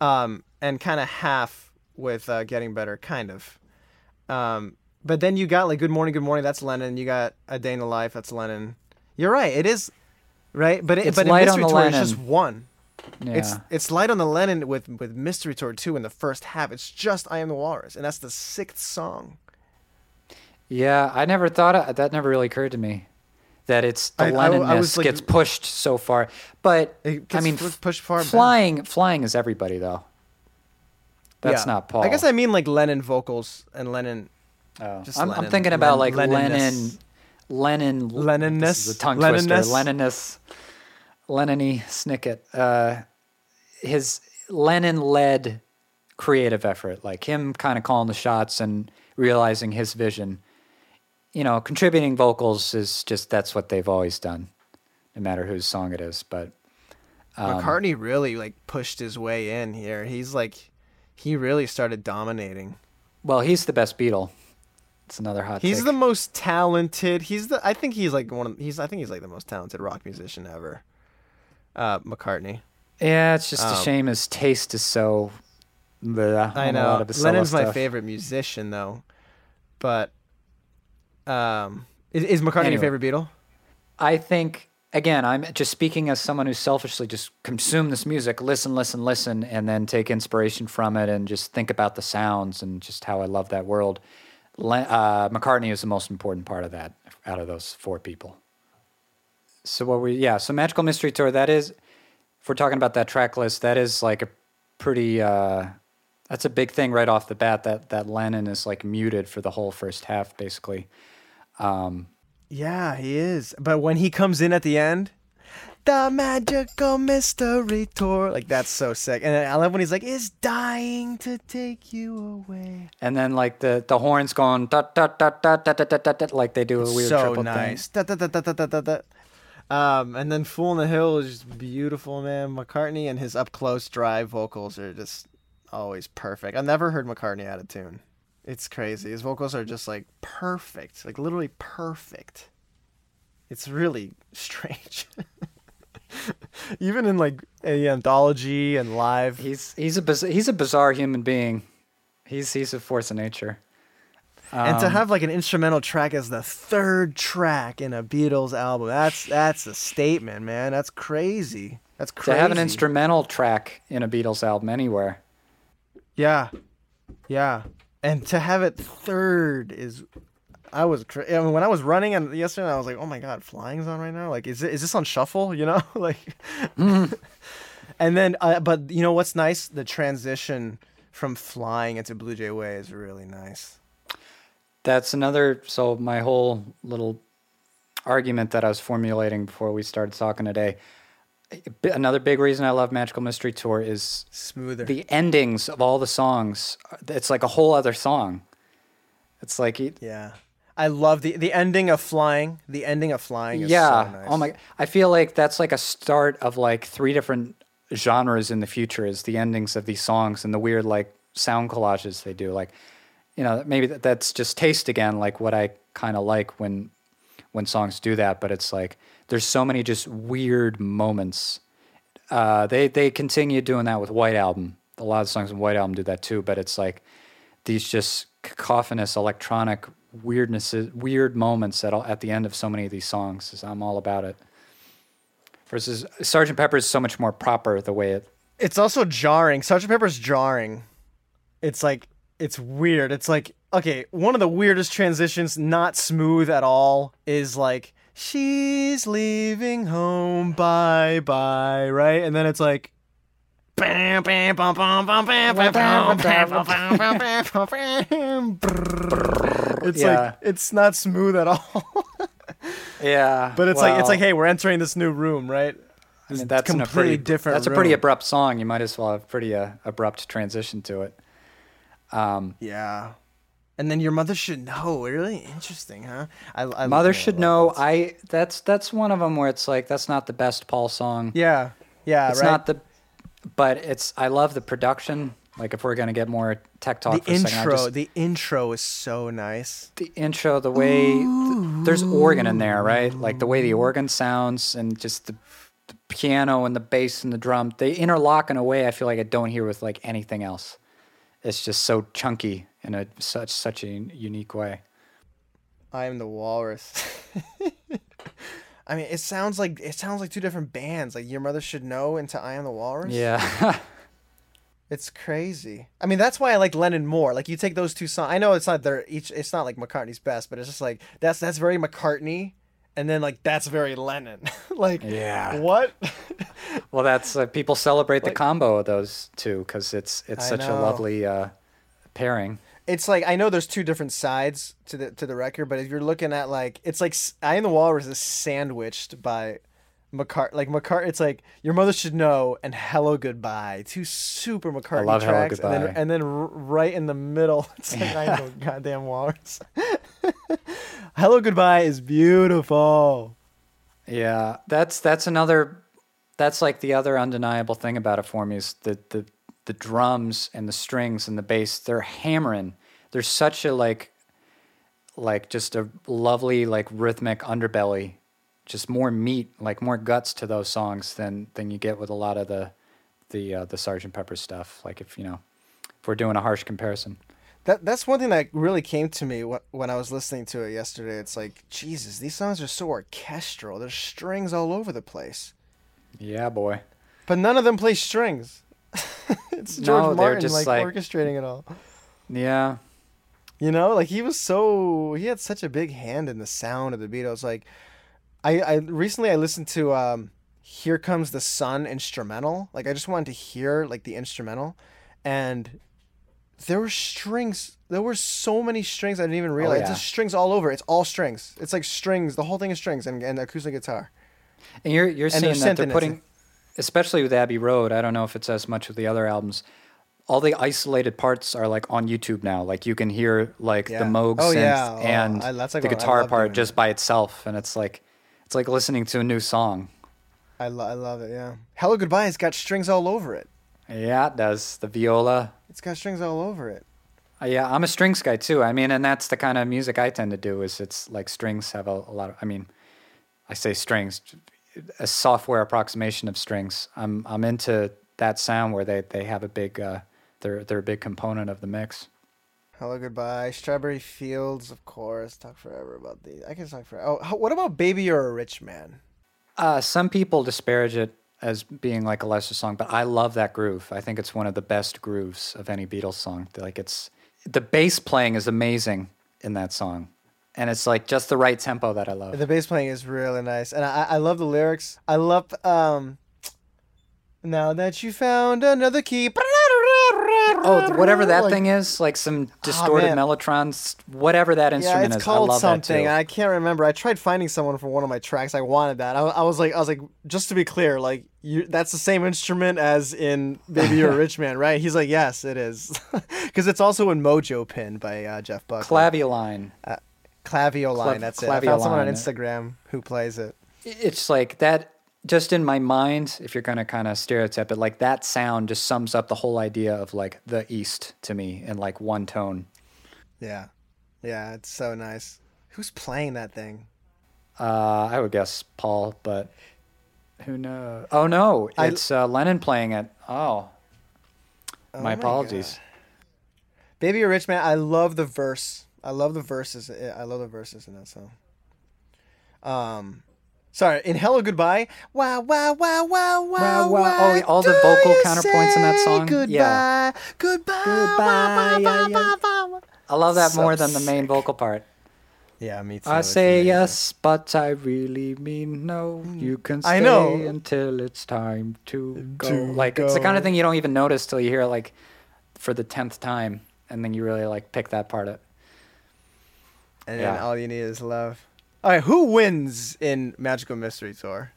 um, and kind of half with uh, "Getting Better," kind of. Um, but then you got like "Good Morning, Good Morning." That's Lennon. You got "A Day in the Life." That's Lennon. You're right. It is, right? But it, It's but light in on Mystery the Tour, it's just one. yeah. It's it's light on the Lennon with with Mystery Tour 2 in the first half. It's just I Am the Walrus, and that's the sixth song. Yeah, I never thought of, that. Never really occurred to me that it's the I- I- Lennon I was, like- gets pushed so far. But I mean, pushed far back. flying, flying is everybody though. That's Yeah. not Paul. I guess I mean like Lennon vocals and Lennon. Oh. just I'm, I'm thinking about like Lennon, Lennonness. Lennon, This Lennonness? a tongue twister. Lennonness? Lennonness, Lennon-y Snicket. Uh, his Lennon-led creative effort, like him kind of calling the shots and realizing his vision. You know, contributing vocals is just that's what they've always done, no matter whose song it is. But um, McCartney really like pushed his way in here. He's like, he really started dominating. well, he's the best Beatle. It's another hot. He's take. the most talented. He's the. I think he's like one of. He's. I think he's like the most talented rock musician ever. Uh, McCartney. Yeah, it's just a Um, shame his taste is so. bleh I A know. Lennon's my favorite musician though, but um, is, is McCartney Anyway. your favorite Beatle? I think again, I'm just speaking as someone who selfishly just consume this music, listen, listen, listen, and then take inspiration from it, and just think about the sounds and just how I love that world. Uh, McCartney is the most important part of that out of those four people. So what we yeah, so Magical Mystery Tour that is, if we're talking about that track list, that is like a pretty. Uh, that's a big thing right off the bat. That that Lennon is like muted for the whole first half, basically. Um, Yeah, he is. But when he comes in at the end, the magical mystery tour, like that's so sick. And I love when he's like, "Is dying to take you away." And then like the the horns going dot dot dot dot dot dot dot, dot like they do a weird so triple nice. thing. Da, da, da, da, da, da, da. Um, and then "Fool in the Hill" is just beautiful, man. McCartney and his up close drive vocals are just always perfect. I've never heard McCartney out of tune. It's crazy. His vocals are just like perfect, like literally perfect. It's really strange. Even in like a anthology and live. He's he's a biz- he's a bizarre human being. He's he's a force of nature. and to Um, have like an instrumental track as the third track in a Beatles album, that's that's a statement, man. That's crazy. That's crazy. to have an instrumental track in a Beatles album anywhere. Yeah, yeah, and to have it third is, I was I mean, when I was running and yesterday, I was like, oh my god, flying's on right now. Like, is it is this on shuffle? You know, like, and then uh, but you know what's nice? The transition from flying into Blue Jay Way is really nice. That's another. So my whole little argument that I was formulating before we started talking today. Another big reason I love Magical Mystery Tour is Smoother. the endings of all the songs. Uh, it's like a whole other song. It's like it- yeah, I love the the ending of flying. The ending of flying is yeah. so nice. Oh my! I feel like that's like a start of like three different genres in the future. Is the endings of these songs and the weird like sound collages they do. Like, you know, maybe that, that's just taste again, like what I kind of like when when songs do that. But it's like there's so many just weird moments. Uh, they they continue doing that with White Album. A lot of songs in White Album do that too. But it's like these just cacophonous electronic weirdnesses, weird moments at at the end of so many of these songs. I'm all about it. versus Sergeant Pepper is so much more proper the way it. It's also jarring. Sergeant Pepper's jarring. It's like it's weird. It's like okay, one of the weirdest transitions, not smooth at all, is like she's leaving home, bye bye, right? And then it's like, it's yeah. like it's not smooth at all. yeah, but it's well, like it's like hey, we're entering this new room, right? I mean, that's completely pretty, different. That's room. a pretty abrupt song. You might as well have pretty uh, abrupt transition to it. Um, yeah, and then your mother should know. Really interesting, huh? I, I Mother should know. that. I that's that's one of them where it's like that's not the best Paul song. Yeah, yeah, it's right. not the, but it's I love the production. Like if we're gonna get more tech talk the for a second, intro. just- The intro is so nice. the intro, the way th- there's organ in there, right? Like the way the organ sounds and just the, the piano and the bass and the drum, they interlock in a way I feel like I don't hear with like anything else. It's just so chunky in a such such a unique way. I am the walrus. I mean, it sounds like it sounds like two different bands. Like your mother should know into I am the walrus. Yeah. It's crazy. I mean, that's why I like Lennon more. Like you take those two songs. I know it's not their each. It's not like McCartney's best, but it's just like that's that's very McCartney, and then like that's very Lennon. like Yeah. what? well, that's uh, people celebrate the combo of those two because it's it's I such a lovely uh, pairing. it's like I know there's two different sides to the to the record, but if you're looking at like it's like I am the Walrus is sandwiched by McCart like McCart. It's like your mother should know and Hello Goodbye, two super McCartney love Hello tracks, and then and then r- right in the middle, it's like I the goddamn Walrus. Hello Goodbye is beautiful. Yeah, that's that's another. That's like the other undeniable thing about it for me is the the the drums and the strings and the bass. They're hammering. There's such a like, like just a lovely like rhythmic underbelly, just more meat, like more guts to those songs than than you get with a lot of the the uh, the Sergeant Pepper stuff. Like if you know, if we're doing a harsh comparison. That that's one thing that really came to me wh- when I was listening to it yesterday. It's like Jesus, these songs are so orchestral. There's strings all over the place. Yeah, boy. But none of them play strings. it's No, George they're Martin just like, like- orchestrating it all. Yeah. You know, like he was so he had such a big hand in the sound of the Beatles. Like I I recently I listened to um Here Comes the Sun instrumental. Like I just wanted to hear like the instrumental and there were strings. There were so many strings I didn't even oh, realize. yeah. It's just strings all over. It's all strings. It's like strings. The whole thing is strings and, and acoustic guitar. And you're you're And seeing that they're synth in it, putting, especially with Abbey Road. I don't know if it's as much with the other albums. All the isolated parts are like on YouTube now. Like you can hear like Yeah. the Moog Oh, synth yeah. Oh, and I- like the guitar part just by itself, and it's like it's like listening to a new song. I, lo- I love it. Yeah. Hello Goodbye has got strings all over it. Yeah, it does. The viola. It's got strings all over it. Uh, yeah, I'm a strings guy too. I mean, and that's the kind of music I tend to do. Is it's like strings have a, a lot of. I mean, I say strings, a software approximation of strings. I'm I'm into that sound where they, they have a big. Uh, they're they're a big component of the mix. Hello Goodbye. Strawberry Fields, of course. Talk forever about these. I can talk forever. Oh, what about Baby You're a Rich Man? Uh, some people disparage it as being like a lesser song, but I love that groove. I think it's one of the best grooves of any Beatles song. Like it's the bass playing is amazing in that song, and it's like just the right tempo that I love. The bass playing is really nice, and I, I love the lyrics. I love um. Now that you found another key. Oh, whatever that Like, thing is, like some distorted man. mellotrons, whatever that Yeah, instrument it's is, called I love something. that too. I can't remember. I tried finding someone for one of my tracks. I wanted that. I, I was like, I was like, just to be clear, like you, that's the same instrument as in "Baby You're a Rich Man," right? He's like, yes, it is, because it's also in Mojo Pin by uh, Jeff Buckley. Clavioline. Clavioline. Clav- that's it. I found someone on Instagram who plays it. It's like that. Just in my mind, if you're gonna kind of stereotype it, like that sound just sums up the whole idea of like the East to me in like one tone. Yeah, yeah, it's so nice. Who's playing that thing? Uh, I would guess Paul, but who knows? Oh no, I- it's uh, Lennon playing it. Oh, Oh my apologies. Baby You're Rich Man. I love the verse. I love the verses. I love the verses in that song. Um, Sorry, in Hello Goodbye. Wow, wow, wow, wow, wow, Wow, wow. Oh, all the vocal counterpoints in that song? Goodbye, Yeah. goodbye, Goodbye, yeah, wow, yeah. I love that So more than the main vocal part. Yeah, me too. I It's say amazing. yes, but I really mean no. Hmm. You can stay I know. until it's time to go. To like it's the kind of thing you don't even notice till you hear it like for the tenth time, and then you really like pick that part up. And then all you need is love. All right, who wins in Magical Mystery Tour?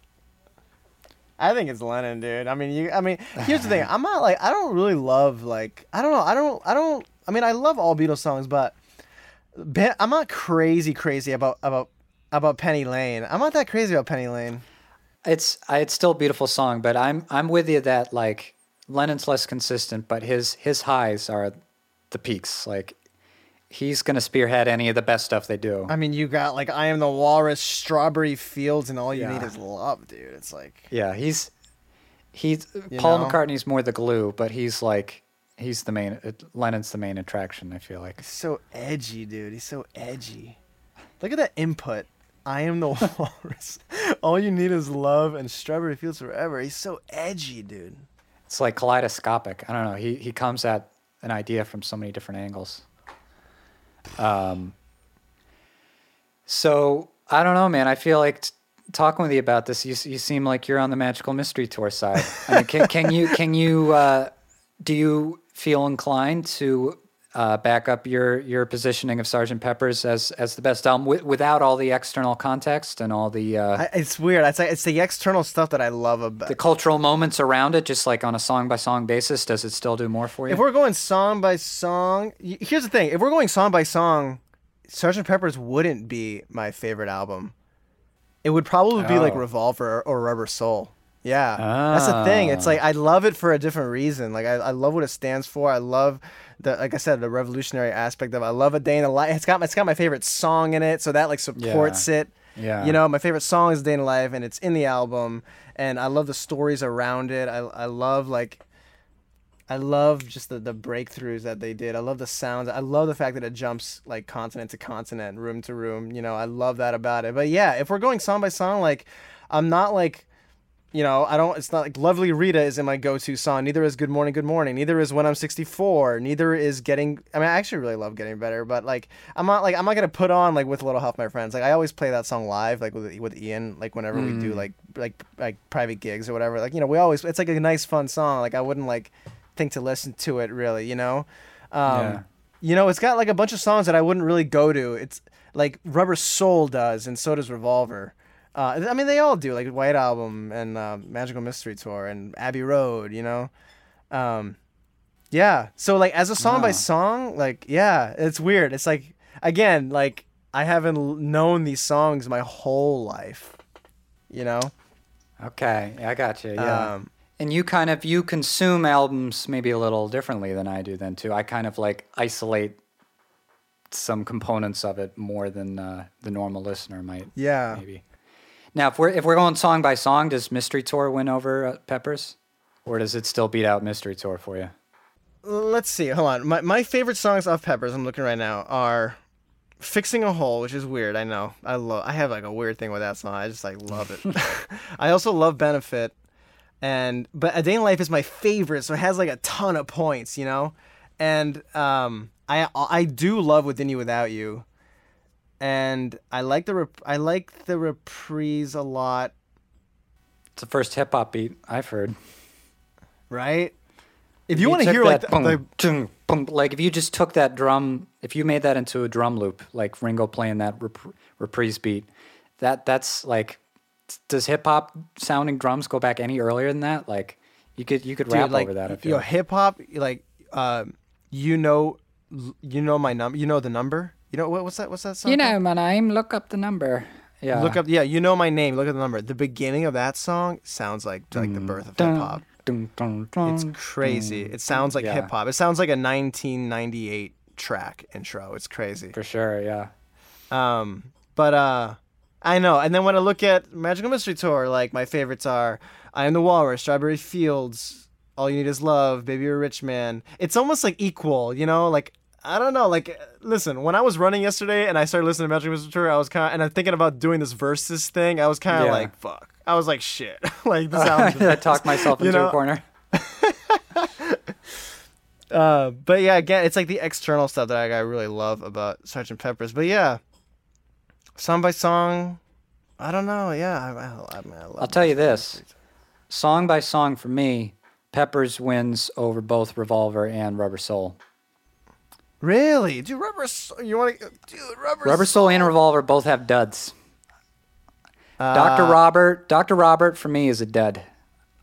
I think it's Lennon, dude. I mean, you. I mean, here's the thing. I'm not like I don't really love like I don't know. I don't. I don't. I mean, I love all Beatles songs, but Ben, I'm not crazy crazy about about about Penny Lane. I'm not that crazy about Penny Lane. It's I, it's still a beautiful song, but I'm I'm with you that like Lennon's less consistent, but his his highs are the peaks. Like he's gonna spearhead any of the best stuff they do. I mean, you got like I am the Walrus, Strawberry Fields, and all you need is love, dude. It's like Yeah, he's he's You Paul know? McCartney's more the glue, but he's like he's the main uh, Lennon's the main attraction. I feel like. he's so edgy, dude. He's so edgy. Look at that input. I am the walrus. All you need is love and strawberry fields forever. He's so edgy, dude. It's like kaleidoscopic. I don't know. He he comes at an idea from so many different angles. Um. So I don't know, man. I feel like t- talking with you about this. You you seem like you're on the magical mystery tour side. I mean, can can you can you uh, do you feel inclined to uh, back up your your positioning of Sergeant Pepper's as as the best album wi- without all the external context and all the uh, I, it's weird. It's like it's the external stuff that I love about. the cultural moments around it, just like on a song by song basis, does it still do more for you? If we're going song by song, y- here's the thing: if we're going song by song, Sergeant Pepper's wouldn't be my favorite album. It would probably be like Oh. Revolver or Rubber Soul. Yeah, that's the thing. It's Ah. like I love it for a different reason. Like I, I love what it stands for. I love the like I said the revolutionary aspect of. it. I love a day in the life. It's got it's got my favorite song in it, so that like supports it. Yeah. You know, my favorite song is Day in the Life, and it's in the album, and I love the stories around it. I I love like I love just the, the breakthroughs that they did. I love the sounds. I love the fact that it jumps like continent to continent, room to room. You know, I love that about it. But yeah, if we're going song by song, like I'm not like you know, I don't it's not like Lovely Rita is in my go-to song. Neither is Good Morning Good Morning. Neither is When I'm 64. Neither is Getting I mean, I actually really love Getting Better, but like I'm not like I'm not going to put on like with a little help my friends. Like I always play that song live like with with Ian like whenever we do like like like private gigs or whatever. Like, you know, we always it's like a nice fun song. Like I wouldn't like think to listen to it really, you know. Um Yeah. you know, it's got like a bunch of songs that I wouldn't really go to. It's like Rubber Soul does, and so does Revolver. Uh, I mean, they all do, like White Album and uh, Magical Mystery Tour and Abbey Road. You know, um, yeah. So like as a song by song, like yeah, it's weird. It's like again, like I haven't l- known these songs my whole life. You know. Okay, I got you. Yeah. Um, and you kind of you consume albums maybe a little differently than I do then too. I kind of like isolate some components of it more than uh, the normal listener might. yeah. Maybe. Now, if we're if we're going song by song, does Mystery Tour win over uh, Peppers, or does it still beat out Mystery Tour for you? let's see. Hold on. My my favorite songs off Peppers. I'm looking right now are "Fixing a Hole," which is weird. I know. I love. I have like a weird thing with that song. I just like love it. I also love "Benefit," and but "A Day in Life" is my favorite. So it has like a ton of points, you know. And um, I I do love "Within You Without You," and I like the rep- I like the reprise a lot. It's the first hip hop beat I've heard. Right. If you, want to hear like the, boom, the boom, like if you just took that drum, if you made that into a drum loop, like Ringo playing that rep- reprise beat, that that's like, does hip hop sounding drums go back any earlier than that? Like you could you could rap over that. I feel yo, hip hop, like, um, you know, you know my number. You know the number. You know what, what's that? What's that song? You called? know my name. Look up the number. Yeah. Look up. Yeah, you know my name. Look at the number. The beginning of that song sounds like like the birth of hip hop. It's crazy. It sounds like Yeah. hip hop. It sounds like a 1998 track intro. It's crazy. for sure. Yeah. Um, but uh, I know. And then when I look at Magical Mystery Tour, like my favorites are I Am the Walrus, Strawberry Fields, All You Need Is Love, Baby You're a Rich Man. It's almost like equal, you know? Like I don't know. Like, listen, when I was running yesterday and I started listening to Magic Mystery Tour, I was kind of, and I'm thinking about doing this versus thing. I was kind of Yeah. like, fuck. I was like, shit. like this album. I talked myself into know? a corner. Uh, but yeah, again, it's like the external stuff that like, I really love about Sergeant Pepper's. But yeah, song by song, I don't know. Yeah, I, I, I, mean, I love I'll tell you this. Song by song for me, Peppers wins over both Revolver and Rubber Soul. Really, dude, Rubber. You want to, dude, Rubber. Rubber Soul and Revolver both have duds. Dr. Uh, Robert, Dr. Robert for me is a dud.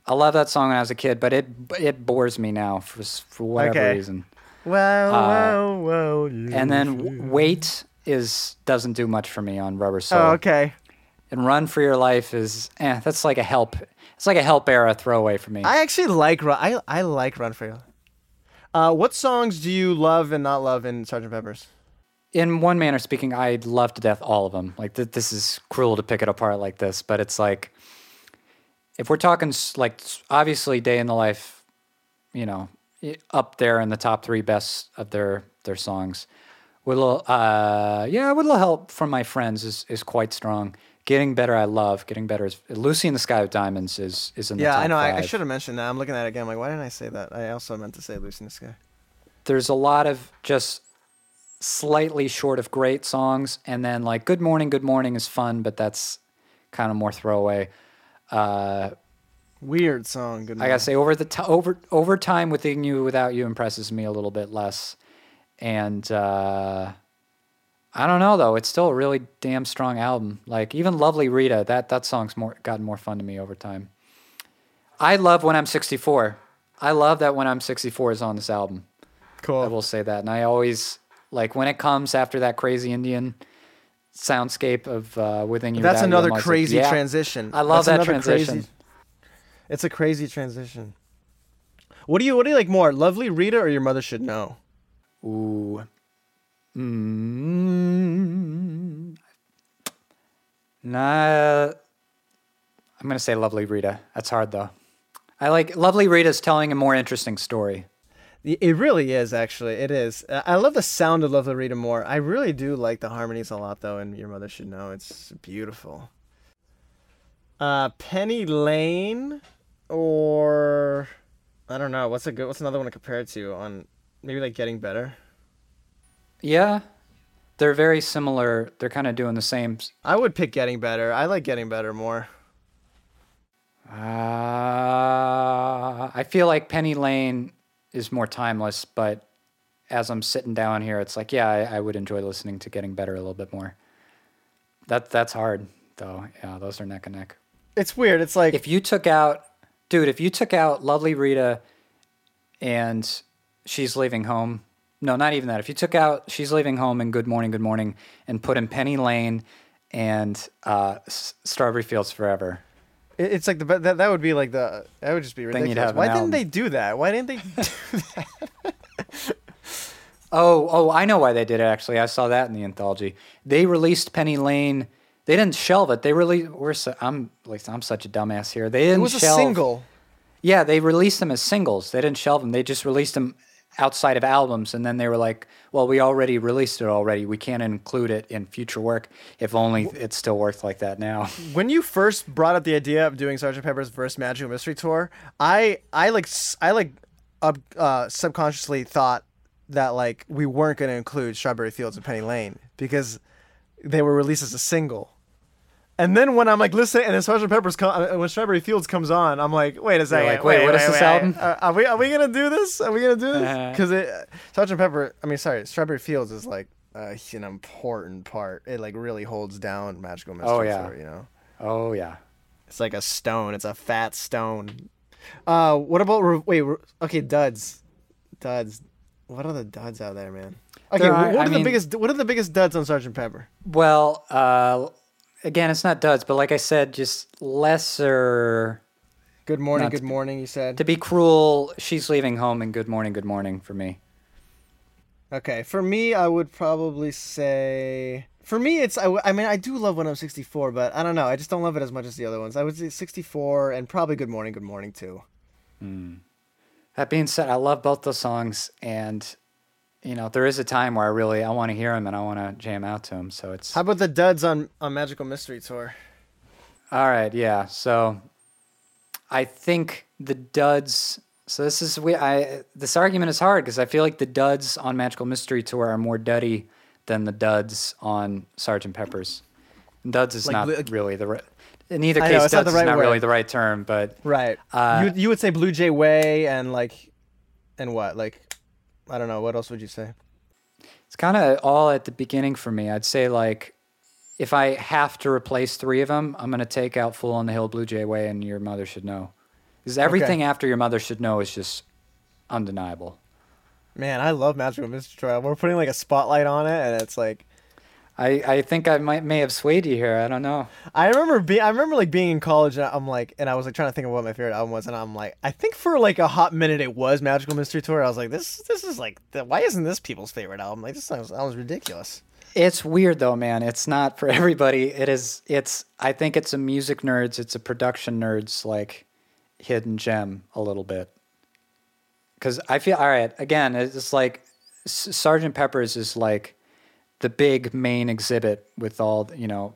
I love that song when I was a kid, but it it bores me now for s- for whatever Okay. reason. Whoa, Uh, whoa, whoa. And then feel- w- Wait is doesn't do much for me on Rubber Soul. Oh, okay. And Run for Your Life is eh, that's like a help. It's like a help era throwaway for me. I actually like Run. I I like Run for You. Uh, what songs do you love and not love in Sergeant Pepper's? in one manner speaking, I love to death all of them. Like th- this is cruel to pick it apart like this, but it's like if we're talking like obviously Day in the Life, you know, up there in the top three best of their their songs. With a little, uh, yeah, with a little help from my friends is is quite strong. Getting better, I love. Getting better is Lucy in the Sky with Diamonds is is in the Yeah, I know. I, I should have mentioned that. I'm looking at it again. I'm like, why didn't I say that? I also meant to say Lucy in the Sky. there's a lot of just slightly short of great songs and then like good morning good morning is fun but that's kind of more throwaway uh Weird song. Good. morning. i gotta say over the t- over over time within you without you impresses me a little bit less and uh i don't know though it's still a really damn strong album like even lovely rita that that song's more gotten more fun to me over time i love when i'm 64 i love that when i'm 64 is on this album cool. I will say that. And I always like when it comes after that crazy Indian soundscape of uh, within you. That's Without You, another like, crazy yeah. transition. I love That's that transition. Crazy, it's a crazy transition. What do you What do you like more, Lovely Rita or Your Mother Should Know? Ooh. Mm. Nah. I'm gonna say Lovely Rita. That's hard though. I like Lovely Rita's telling a more interesting story. It really is, actually. It is. I love the sound of Lovely Rita more. I really do like the harmonies a lot, though, and Your Mother Should Know. It's beautiful. Uh, Penny Lane, or I don't know. What's a good? What's another one to compare it to? On maybe like Getting Better. Yeah. They're very similar. They're kind of doing the same. I would pick Getting Better. I like Getting Better more. Uh, I feel like Penny Lane is more timeless, but as I'm sitting down here, it's like, yeah, I, I would enjoy listening to Getting Better a little bit more. That that's hard though. Yeah, those are neck and neck. It's weird. It's like If you took out, dude, if you took out Lovely Rita and She's Leaving Home, no, not even that. If you took out She's Leaving Home and Good Morning, Good Morning, and put in Penny Lane and uh, S- Strawberry Fields Forever, it- it's like the be- that that would be like the that would just be you'd ridiculous. have Why an didn't album. they do that? Why didn't they? do that? Oh, oh, I know why they did it. Actually, I saw that in the anthology. They released Penny Lane. They didn't shelve it. They really We're so, I'm like I'm such a dumbass here. They didn't it was a shelve. single. Yeah, they released them as singles. They didn't shelve them. They just released them outside of albums, and then they were like, "Well, we already released it already. We can't include it in future work. If only it still worked like that now." when you first brought up the idea of doing sergeant Pepper's first Magical Mystery Tour, I I like I like uh, subconsciously thought that like we weren't going to include Strawberry Fields and Penny Lane because they were released as a single. And then when I'm like listening, and then Sergeant Pepper's come, uh, when Strawberry Fields comes on, I'm like, wait a second, like, wait, what is this album? Uh, are we are we gonna do this? Are we gonna do this? Uh-huh. Because it Sergeant Pepper, I mean, sorry, Strawberry Fields is like uh, an important part. It like really holds down Magical Mystery Oh, yeah. Tour, you know. Oh yeah. It's like a stone. It's a fat stone. Uh, what about re- wait? Re- okay, duds, duds. What are the duds out there, man? Okay, There are- what are I the mean- biggest? What are the biggest duds on Sergeant Pepper? Well, uh, again, it's not duds, but like I said, just lesser. Good morning, good morning. You said. To be cruel, she's leaving home, and good morning, good morning for me. Okay, for me, I would probably say. For me, it's I mean I do love when oh I'm 64, but I don't know. I just don't love it as much as the other ones. I would say 64 and probably Good Morning, Good Morning too. Hmm. That being said, I love both those songs, and you know, there is a time where I really I want to hear him and I want to jam out to him. So it's How about the duds on on Magical Mystery Tour? all right. Yeah. So I think the duds. So this is we. I this argument is hard because I feel like the duds on Magical Mystery Tour are more duddy than the duds on Sergeant Pepper's. And duds is Like not blue- really the right. In either know, case, not duds the right is not really the right term, but Right. Uh, you you would say Blue Jay Way and like, and what like, I don't know. What else would you say? It's kind of all at the beginning for me. I'd say like if I have to replace three of them, I'm gonna take out "Fool on the Hill," "Blue Jay Way," and "Your Mother Should Know," because everything after "Your Mother Should Know" is just undeniable. Man, I love Magical Mystery Tour. We're putting like a spotlight on it, and it's like I, I think I might may have swayed you here. I don't know. I remember being I remember like being in college and I'm like and I was like trying to think of what my favorite album was and I'm like I think for like a hot minute it was Magical Mystery Tour. I was like this this is like why isn't this people's favorite album? Like this sounds sounds ridiculous. It's weird though, man. It's not for everybody. It is. It's. I think it's a music nerds. It's a production nerds like hidden gem a little bit. Because I feel all right. Again, it's like S- Sergeant Pepper's is like the big main exhibit with all you know.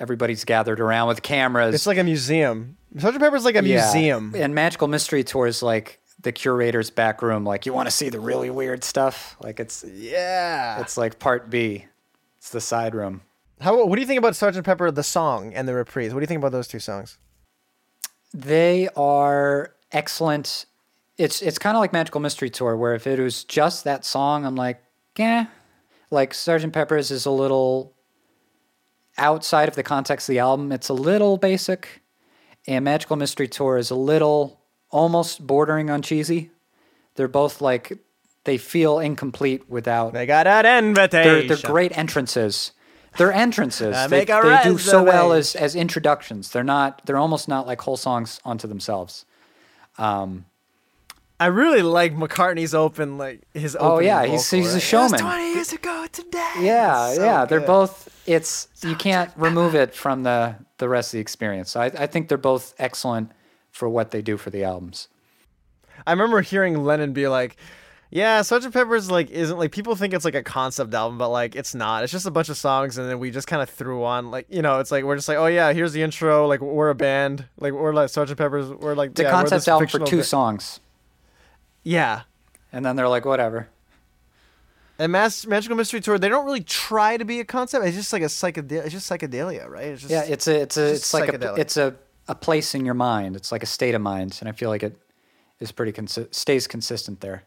Everybody's gathered around with cameras. It's like a museum. Sgt. Pepper's like a Yeah. museum. And Magical Mystery Tour is like the curator's back room. Like you want to see the really weird stuff. Like it's Yeah. it's like part B. It's the side room. How what do you think about Sgt. Pepper the song and the reprise? What do you think about those two songs? They are excellent. It's it's kind of like Magical Mystery Tour, where if it was just that song, I'm like, yeah. Like Sergeant Pepper's is a little outside of the context of the album. It's a little basic, and Magical Mystery Tour is a little almost bordering on cheesy. They're both like they feel incomplete without. They got an They're, invitation. they're great entrances. They're entrances. They they do so well as as introductions. They're not. They're almost not like whole songs onto themselves. Um, I really like McCartney's open like his Oh, opening yeah, he's- vocal, he's a right? showman. It was Twenty years ago today. Yeah, So yeah. They're both. It's you can't remove it from the the rest of the experience. So I, I think they're both excellent for what they do for the albums. I remember hearing Lennon be like, "Yeah, Sgt. Pepper's like isn't like people think it's like a concept album, but like it's not. It's just a bunch of songs, and then we just kind of threw on like you know, it's like we're just like, oh yeah, here's the intro. Like we're a band. Like we're like Sgt. Pepper's. We're like the a yeah, we're concept album for two ba- songs, Yeah, and then they're like, whatever. and Mas- Magical Mystery Tour, they don't really try to be a concept. It's just like a psychedel. It's just psychedelia, right? It's just Yeah, it's a it's a just it's like a it's a a place in your mind. It's like a state of mind, and I feel like it is pretty consi- stays consistent there.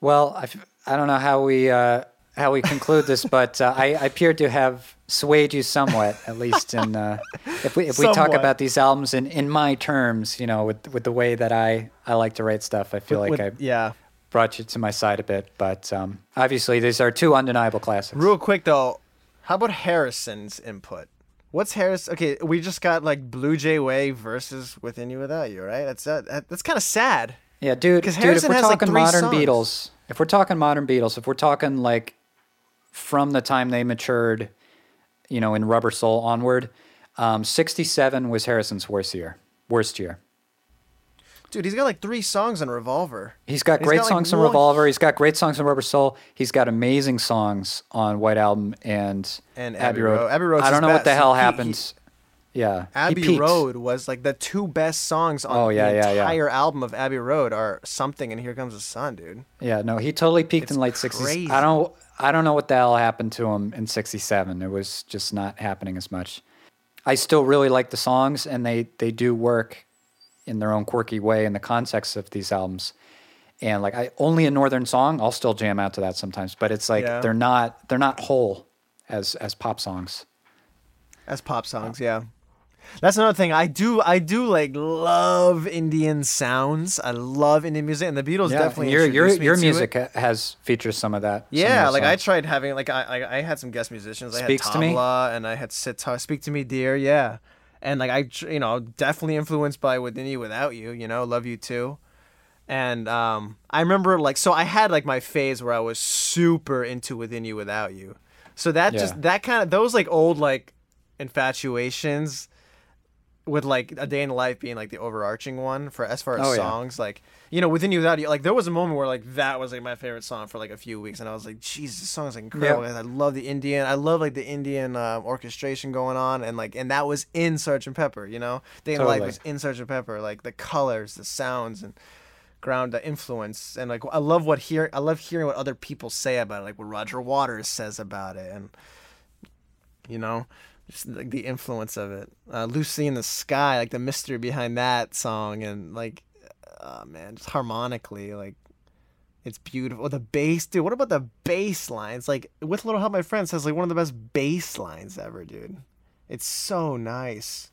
Well, I, f- I don't know how we uh, how we conclude this, but uh, I, I appear to have swayed you somewhat, at least in uh, if we if we talk about these albums in, in my terms, you know, with with the way that I, I like to write stuff, I feel like with- I yeah. brought you to my side a bit. But um, obviously, these are two undeniable classics. Real quick though, how about Harrison's input? What's Harris? Okay, we just got like Blue Jay Way versus Within You Without You, right? That's that, that- that's kind of sad. Yeah, dude. 'Cause Dude, if Harrison we're has, like, talking three modern songs. Beatles, if we're talking modern Beatles, if we're talking like from the time they matured, you know, in Rubber Soul onward, um, '67 was Harrison's worst year. Worst year. Dude, he's got like three songs on Revolver. He's got He's great got, like, songs on one- Revolver. He's got great songs on Rubber Soul. He's got amazing songs on White Album and, And Abbey Road. Abbey Road's I don't know what the hell He- he- yeah, Abbey. Road was like the two best songs on Oh, yeah, the yeah, yeah. entire album of Abbey Road are something and Here Comes the Sun, dude. Yeah, no, he totally peaked It's in late '60s. I don't, I don't know what the hell happened to him in '67. It was just not happening as much. I still really like the songs, and they they do work in their own quirky way in the context of these albums. And like, I only a northern song, I'll still jam out to that sometimes. But it's like Yeah. they're not they're not whole as as pop songs. As pop songs, yeah. That's another thing. I do I do like love Indian sounds. I love Indian music and the Beatles Yeah, definitely your your your music it. has features some of that. of Yeah, those like I tried having like I I, I had some guest musicians. Speaks I to had Me? Tabla and I had Sitar. Speak to me, dear. Yeah, and like I you know definitely influenced by Within You Without You. You know, love you too. And um, I remember like so I had like my phase where I was super into Within You Without You. So that Yeah. just that kind of those like old like infatuations with like a day in the life being like the overarching one for as far as Oh, yeah. songs like you know within you without you like there was a moment where like that was like my favorite song for like a few weeks and i was like jesus this song is incredible Yeah. i love the indian i love like the indian uh, orchestration going on and like and that was in Sgt. pepper you know day in the life Totally. was in Sgt. pepper like the colors the sounds and ground the influence and like i love what hear i love hearing what other people say about it like what roger waters says about it and you know just like the influence of it. Uh, lucy in the sky like the mystery behind that song and like oh man just harmonically like it's beautiful. The bass dude what about the bass lines? Like with little help my friends has like one of the best bass lines ever dude. It's so nice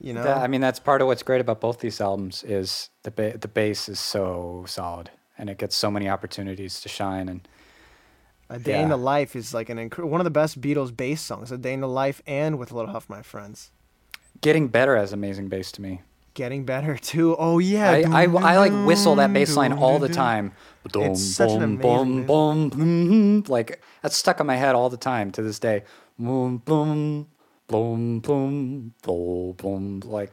you know? That- I mean, that's part of what's great about both these albums is the ba- the bass is so solid and it gets so many opportunities to shine. And a day in the life is like an inc- one of the best beatles bass songs a day in the life and with little help my friends getting better as amazing bass to me. getting better too oh yeah I, I, I like whistle that bass line all the time. It's such an boom, amazing boom, boom, mm-hmm. like that's stuck in my head all the time to this day. Boom, boom, boom, boom, boom, boom. Like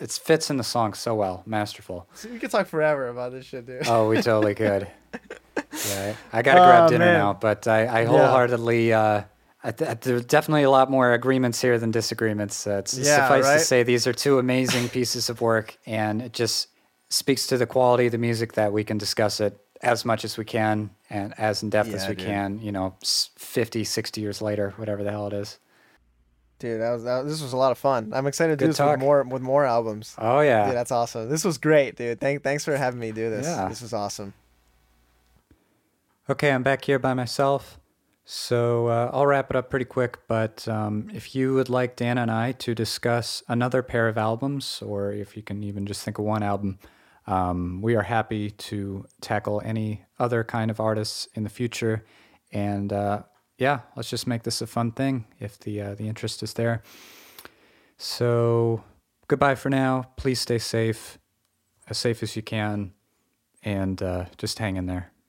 it fits in the song so well, masterful. So we could talk forever about this shit, dude. Oh, we totally could. Yeah, I gotta grab Oh, dinner man. now, but I, I wholeheartedly. Uh, I th- there's definitely a lot more agreements here than disagreements. Uh, it's Yeah, suffice right? to say, these are two amazing pieces of work, and it just speaks to the quality of the music that we can discuss it as much as we can and as in depth as we dude. can. You know, s- 50, 60 years later, whatever the hell it is. Dude, that was that, this was a lot of fun. I'm excited to do this talk. with more with more albums. Oh yeah. Dude, that's awesome. This was great, dude. Thank thanks for having me do this. Yeah. This was awesome. Okay, I'm back here by myself. So uh, I'll wrap it up pretty quick. But um, if you would like Dan and I to discuss another pair of albums, or if you can even just think of one album, um, we are happy to tackle any other kind of artists in the future. And uh, yeah, let's just make this a fun thing if the uh, the interest is there. So goodbye for now. Please stay safe, as safe as you can, and uh, just hang in there.